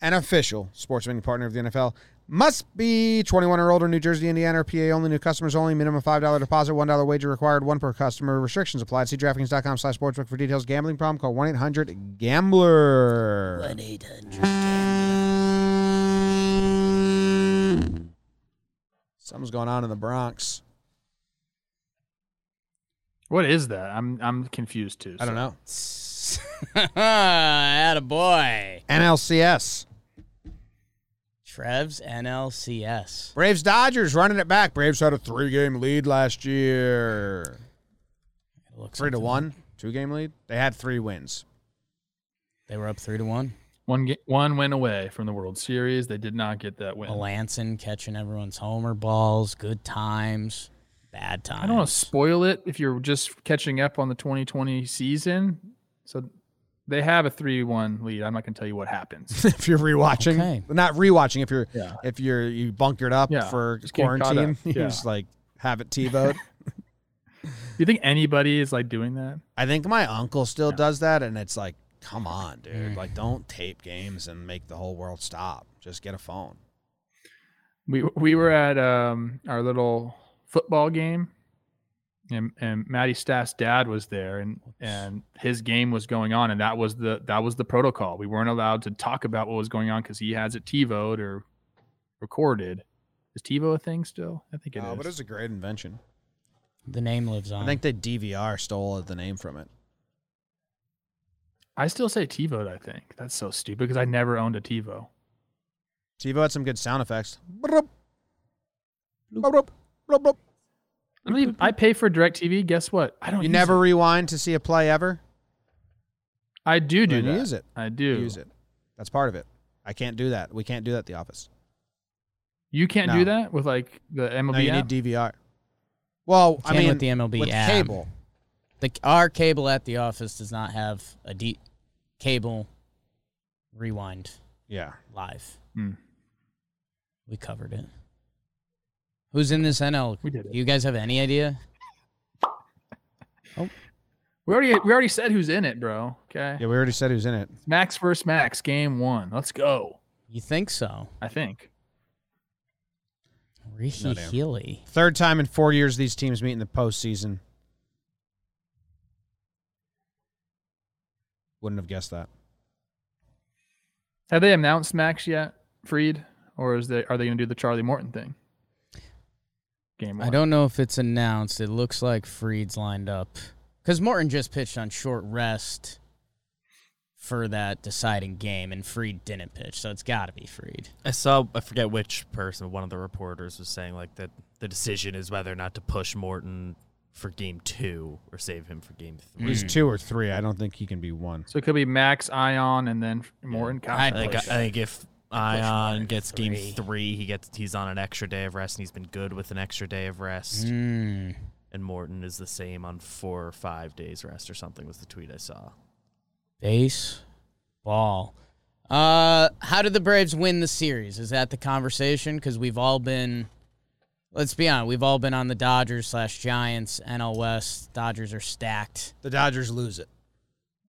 an official sports betting partner of the NFL. Must be 21 or older, New Jersey, Indiana, or PA only. New customers only. Minimum $5 deposit, $1 wager required, one per customer. Restrictions applied. See DraftKings.com slash sportsbook for details. Gambling problem? Call 1-800-GAMBLER. 1 800. Something's going on in the Bronx. What is that? I'm I'm confused too. I don't know. Atta boy. NLCS. Trev's NLCS. Braves Dodgers running it back. Braves had a three game lead last year. Looks Three to like one, two game lead. They had three wins. They were up three to one. One ga- one win away from the World Series. They did not get that win. Melancon catching everyone's homer balls. Good times. Bad times. I don't want to spoil it if you're just catching up on the 2020 season. So they have a 3-1 lead. I'm not going to tell you what happens. if you're rewatching, Okay. not rewatching. If you're Yeah. if you're you bunkered up Yeah, for just quarantine, up. you just like have it TiVoed. Do you think anybody is like doing that? I think my uncle still Yeah. does that, and it's like, come on, dude. Mm. Like, don't tape games and make the whole world stop. Just get a phone. We we were at um, our little football game, and and Matty Staff's dad was there, and and his game was going on, and that was the that was the protocol. We weren't allowed to talk about what was going on because he has it TiVoed or recorded. Is TiVo a thing still? I think it is. Oh, but it's a great invention. The name lives on. I think the DVR stole the name from it. I still say TiVoed. I think that's so stupid because I never owned a TiVo. TiVo had some good sound effects. Bloop. Bloop, bloop, bloop. I mean, I pay for DirecTV. Guess what? I don't. You use never It. rewind to see a play ever? I do do Then that. Use it. I do. Use it. That's part of it. I can't do that. We can't do that at the office. You can't No. do that with like the MLB No, you app? need DVR. Well, I mean, with the MLB with app. cable. The our cable at the office does not have a D cable rewind Yeah. live. Hmm. We covered it. Who's in this NL? We did it. You guys have any idea? Oh. We already we already said who's in it, bro. Okay. Yeah, we already said who's in it. Max versus Max, game one. Let's go. You think so? I think. Ricky No. Healy. Third time in four years these teams meet in the postseason. Wouldn't have guessed that. Have they announced Max yet, Fried, or is they are they going to do the Charlie Morton thing? Game one. I don't know if it's announced. It looks like Fried's lined up because Morton just pitched on short rest for that deciding game, and Fried didn't pitch, so it's got to be Fried. I saw I forget which person, one of the reporters was saying like that the decision is whether or not to push Morton for game two or save him for game three. He's two or three. I don't think he can be one. So it could be Max, Ian, and then Morton. Gosh, I'd I think, I think if Ian Morton gets game three. three, he gets he's on an extra day of rest and he's been good with an extra day of rest. Mm. And Morton is the same on four or five days rest or something was the tweet I saw. Base ball. Uh, how did the Braves win the series? Is that the conversation? Because we've all been, let's be honest, we've all been on the Dodgers slash Giants, NL West. Dodgers are stacked. The Dodgers lose it.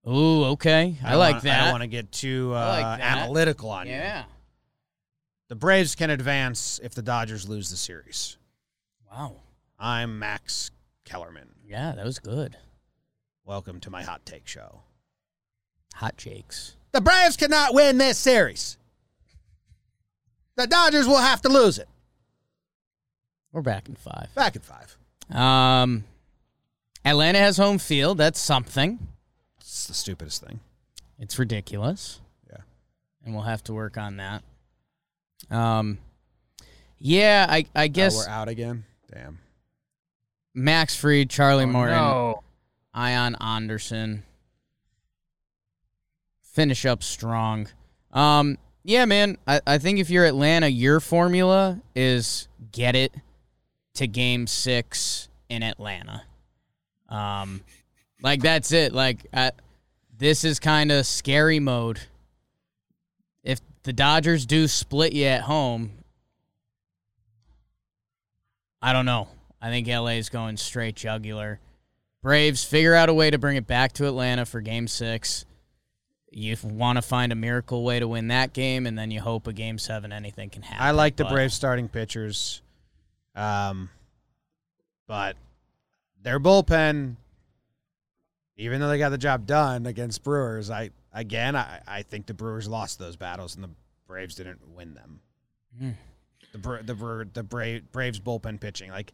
Ooh, okay, I, don't like wanna- that. I don't want to get too uh, like analytical on you. yeah. The Braves can advance if the Dodgers lose the series. Wow. I'm Max Kellerman. Yeah, that was good. Welcome to my hot take show. Hot Jakes. The Braves cannot win this series. The Dodgers will have to lose it. We're back in five. Back in five. Um, Atlanta has home field. That's something. It's the stupidest thing. It's ridiculous. Yeah. And we'll have to work on that. Um, yeah, I I Oh, guess we're out again. Damn. Max Fried, Charlie Oh, Morton, no. Ian Anderson. Finish up strong. Um, yeah, man. I, I think if you're Atlanta, your formula is get it to game six in Atlanta. Um, like that's it. Like this is kind of scary mode. If the Dodgers do split you at home, I don't know. I think LA is going straight jugular. Braves figure out a way to bring it back to Atlanta for game six. You want to find a miracle way to win that game, and then you hope a game seven anything can happen. I like the but- Braves starting pitchers. Um, but their bullpen, even though they got the job done against Brewers, I again I, I think the Brewers lost those battles and the Braves didn't win them. Mm. The Bra- the Bra- the Bra- Braves bullpen pitching, like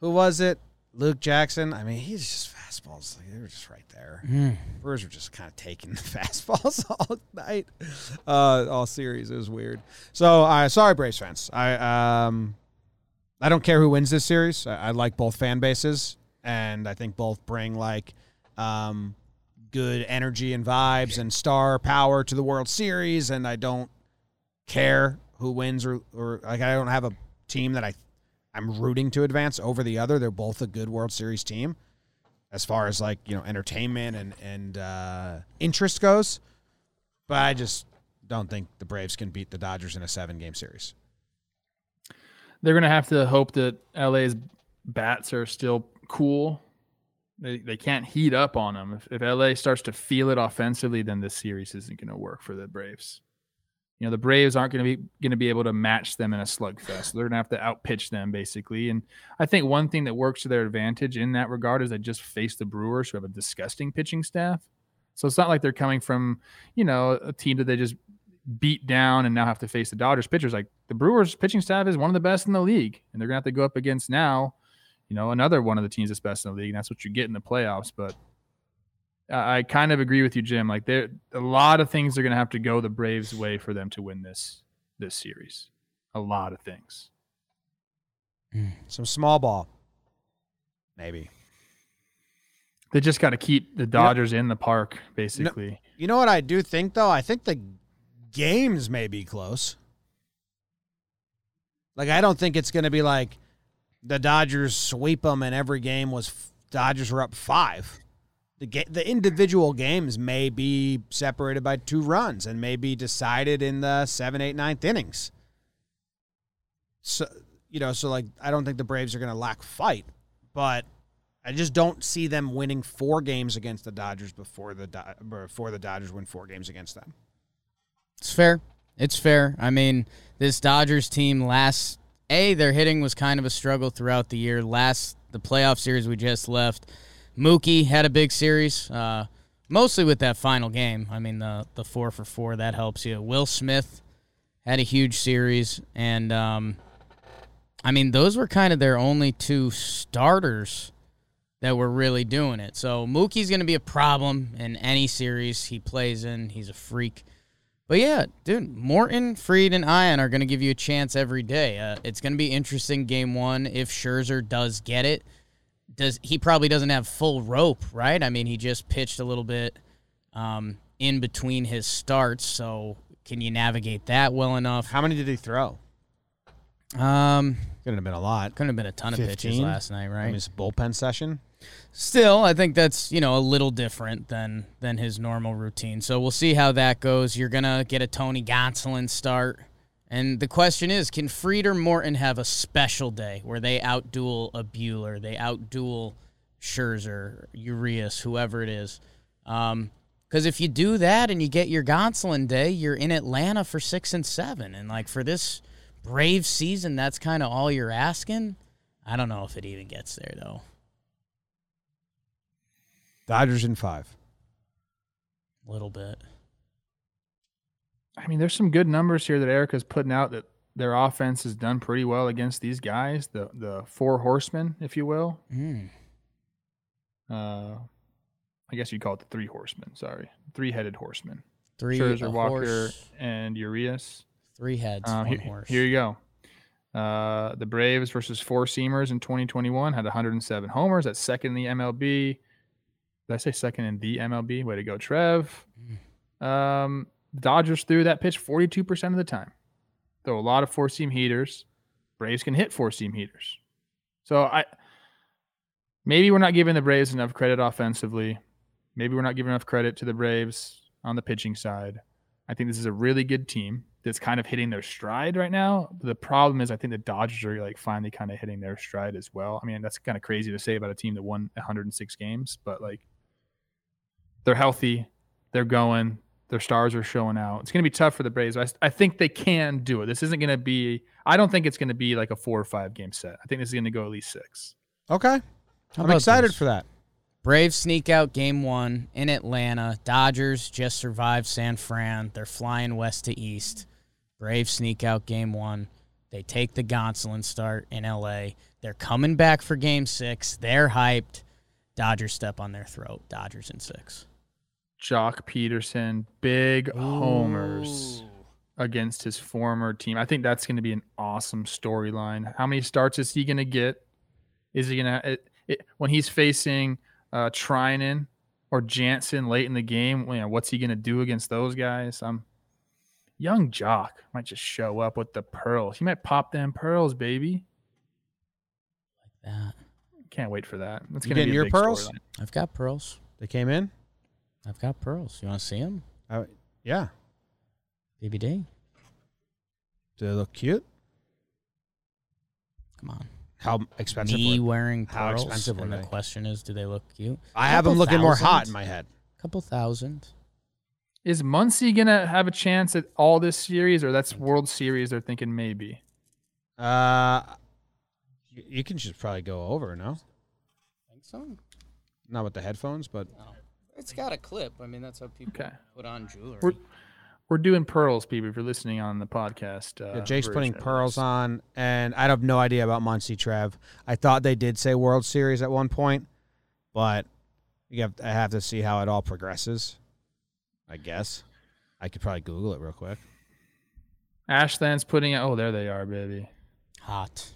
who was it? Luke Jackson. I mean, he's just fastballs. Like, they were just right there. Mm. Brewers were just kind of taking the fastballs all night, uh, all series. It was weird. So, uh, sorry, Braves fans. I um, I don't care who wins this series. I, I like both fan bases, and I think both bring like um, good energy and vibes and star power to the World Series. And I don't care who wins or or like I don't have a team that I I'm rooting to advance over the other. They're both a good World Series team as far as like you know entertainment and and uh, interest goes. But I just don't think the Braves can beat the Dodgers in a seven game series. They're gonna have to hope that LA's bats are still cool. They they can't heat up on them. If, if LA starts to feel it offensively, then this series isn't gonna work for the Braves. You know, the Braves aren't going to be going to be able to match them in a slugfest. They're going to have to outpitch them basically. And I think one thing that works to their advantage in that regard is they just face the Brewers, who have a disgusting pitching staff. So it's not like they're coming from, you know, a team that they just beat down and now have to face the Dodgers pitchers. Like the Brewers pitching staff is one of the best in the league, and they're gonna have to go up against now, you know, another one of the teams that's best in the league, and that's what you get in the playoffs. But I I kind of agree with you, Jim. Like there, a lot of things are gonna have to go the Braves' way for them to win this this series. A lot of things. Mm, some small ball. Maybe. They just got to keep the Dodgers in the park, basically. You know what I do think though? I think the games may be close. Like I don't think it's going to be like the Dodgers sweep them and every game was Dodgers were up 5. The ga- the individual games may be separated by two runs and may be decided in the seven, eight, ninth innings. So you know, so like I don't think the Braves are going to lack fight, but I just don't see them winning four games against the Dodgers before the before the Dodgers win four games against them. It's fair. It's fair. I mean, this Dodgers team last a their hitting was kind of a struggle throughout the year. Last the playoff series we just left, Mookie had a big series, uh, mostly with that final game. I mean, the the four for four that helps you. Will Smith had a huge series, and um, I mean, those were kind of their only two starters that were really doing it. So Mookie's going to be a problem in any series he plays in. He's a freak. But yeah, dude, Morton, Fried, and Ian are going to give you a chance every day. Uh, it's going to be interesting game one if Scherzer does get it. Does he probably doesn't have full rope, right? I mean, he just pitched a little bit um, in between his starts, so can you navigate that well enough? How many did he throw? Um, Couldn't have been a lot. couldn't have been a ton of pitches last night, I right? mean, it's a bullpen session. Still, I think that's you know a little different than than his normal routine. So we'll see how that goes. You're gonna get a Tony Gonsolin start, and the question is, can Fried or Morton have a special day where they outduel a Buehler, they outduel Scherzer, Urias, whoever it is? Um, because if you do that and you get your Gonsolin day, you're in Atlanta for six and seven, and like for this Brave season, that's kind of all you're asking. I don't know if it even gets there though. Dodgers in five. A little bit. I mean, there's some good numbers here that Erica's putting out that their offense has done pretty well against these guys, the the four horsemen, if you will. Mm. Uh, I guess you'd call it the three horsemen. Sorry, three headed horsemen. Three Scherzer, a Walker, horse, and Urias. three heads, Um, one here, horse. here you go. Uh, the Braves versus four seamers in 2021 had 107 homers. That's second in the MLB. Did I say second in the MLB? Way to go, Trev. Um, Dodgers threw that pitch 42% of the time. Throw a lot of four seam heaters. Braves can hit four seam heaters. So I maybe we're not giving the Braves enough credit offensively. Maybe we're not giving enough credit to the Braves on the pitching side. I think this is a really good team that's kind of hitting their stride right now. The problem is I think the Dodgers are like finally kind of hitting their stride as well. I mean, that's kind of crazy to say about a team that won 106 games, but like they're healthy, they're going, their stars are showing out. It's going to be tough for the Braves. I, I think they can do it. This isn't going to be I don't think it's going to be like a 4 or 5 game set. I think this is going to go at least 6. Okay. How I'm excited this? for that. Braves sneak out game one in Atlanta. Dodgers just survived San Fran. They're flying west to east. Braves sneak out game one. They take the Gonsolin start in LA. They're coming back for game six. They're hyped. Dodgers step on their throat. Dodgers in six. Joc Pederson, big homers against his former team. I think that's going to be an awesome storyline. How many starts is he going to get? Is he going to when he's facing uh Treinen or Jansen late in the game? You know, what's he going to do against those guys? Um, young Jock might just show up with the pearls. He might pop them pearls, baby. Like that. Can't wait for that. That's You going to getting be a your big pearls? storyline. I've got pearls. They came in. I've got pearls. You want to see them? Yeah. BBD. Do they look cute? Come on. How expensive? Me were- wearing how pearls. expensive were and the they? question is, do they look cute? I have them Couple looking more hot in my head. A Couple thousand. Is Muncy gonna have a chance at all this series, or that's World Series? They're thinking maybe. Uh, you, you can just probably go over, no? Think so? Not with the headphones, but It's got a clip. I mean, that's how people Okay. put on jewelry. We're we're doing pearls, people. If you're listening on the podcast, uh, yeah, Jake's putting pearls on, and I have no idea about Muncy Trev. I thought they did say World Series at one point, but you have I have to see how it all progresses. I guess I could probably Google it real quick. Ashland's putting out. Oh, there they are, baby. Hot.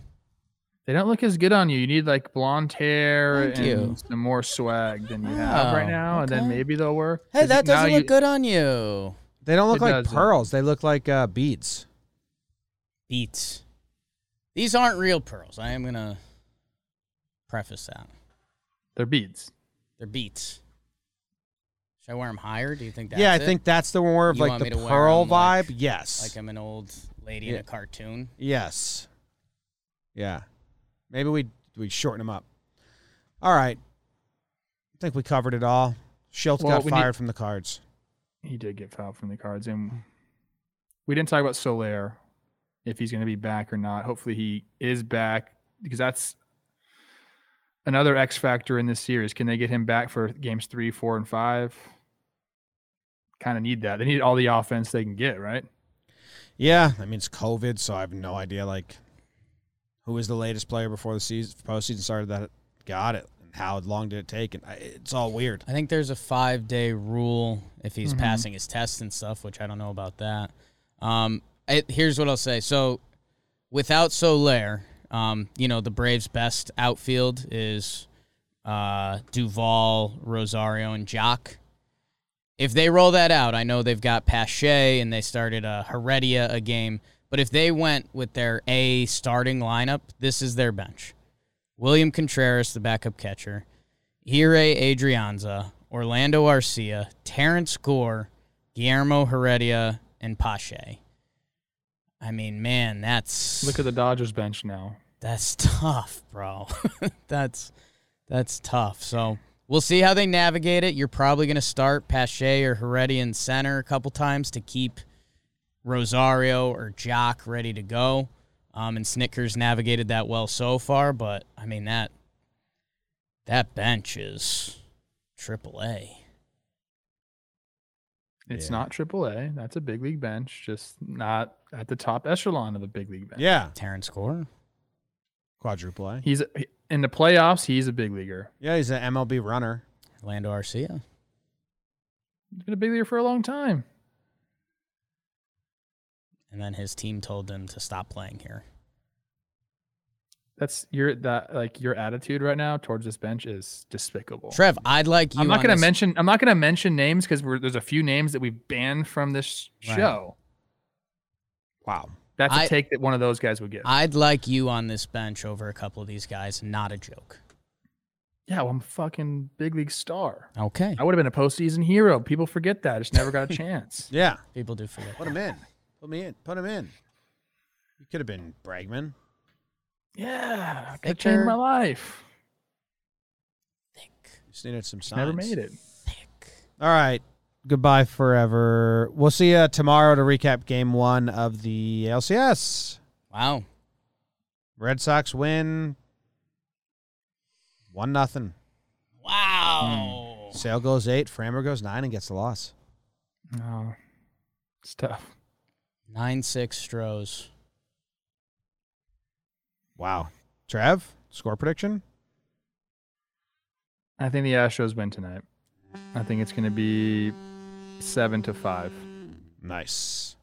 They don't look as good on you. You need like blonde hair Thank and you. some more swag than you have right Oh, now, and then maybe they'll work. Hey, that doesn't you- look good on you. They don't look like doesn't. pearls. They look like uh, beads. Beats. These aren't real pearls. I am gonna preface that. They're beads. They're beads. Should I wear them higher? Do you think that's yeah, I it? think that's the more of You like the me to wear pearl 'em like- vibe. yes. like I'm an old lady in a cartoon. Yes. Yeah. Maybe we we shorten them up. All right. I think we covered it all. Shildt Well, got fired from the cards. He did get fouled from the cards, and we didn't talk about Soler if he's going to be back or not. Hopefully, he is back because that's another X factor in this series. Can they get him back for games three, four, and five? Kind of need that. They need all the offense they can get, right? Yeah, I mean it's COVID, so I have no idea like who was the latest player before the season postseason started that got it and how long did it take and I, it's all weird. I think there's a five day rule if he's Mhm. passing his tests and stuff, which I don't know about that. Um, it, here's what I'll say. So, without Soler um, you know, the Braves' best outfield is uh, Duvall, Rosario, and Joc. If they roll that out, I know they've got Pache and they started uh, Heredia a game. But if they went with their A starting lineup, this is their bench. William Contreras, the backup catcher. Ehire Adrianza, Orlando Arcia, Terrence Gore, Guillermo Heredia, and Pache. I mean, man, that's Look at the Dodgers bench now. that's tough, bro. that's that's tough. So we'll see how they navigate it. You're probably going to start Pache or Heredia in center a couple times to keep Rosario or Joc ready to go. Um, and Snitker's navigated that well so far, but I mean that that bench is triple A. It's Yeah. not AAA. That's a big league bench, just not at the top echelon of the big league bench. Yeah, Terrence Gore. quadruple A. He's in the playoffs. He's a big leaguer. Yeah, he's an MLB runner. Orlando Arcia. He's been a big leaguer for a long time. And then his team told him to stop playing here. That's your that like your attitude right now towards this bench is despicable. Trev, I'd like you. I'm not gonna mention I'm not gonna mention names because there's a few names that we've banned from this Right. show. Wow. That's a I- take that one of those guys would get. I'd like you on this bench over a couple of these guys. Not a joke. yeah, well, I'm a fucking big league star. Okay. I would have been a postseason hero. People forget that. I just never got a chance. Yeah, People do forget. put him in. Put me in. Put him in. You could have been Bregman. Yeah, I could Thicker. change my life. Thick, Just needed some signs. Never made it. thick. All right. Goodbye forever. We'll see you tomorrow to recap game one of the LCS. Wow. Red Sox win one nothing. Wow. Hmm. Sale goes eight. Framber goes nine and gets the loss. No, it's tough. Nine six Stros. Wow. Trav, score prediction? I think the Astros win tonight. I think it's going to be seven to five. Nice.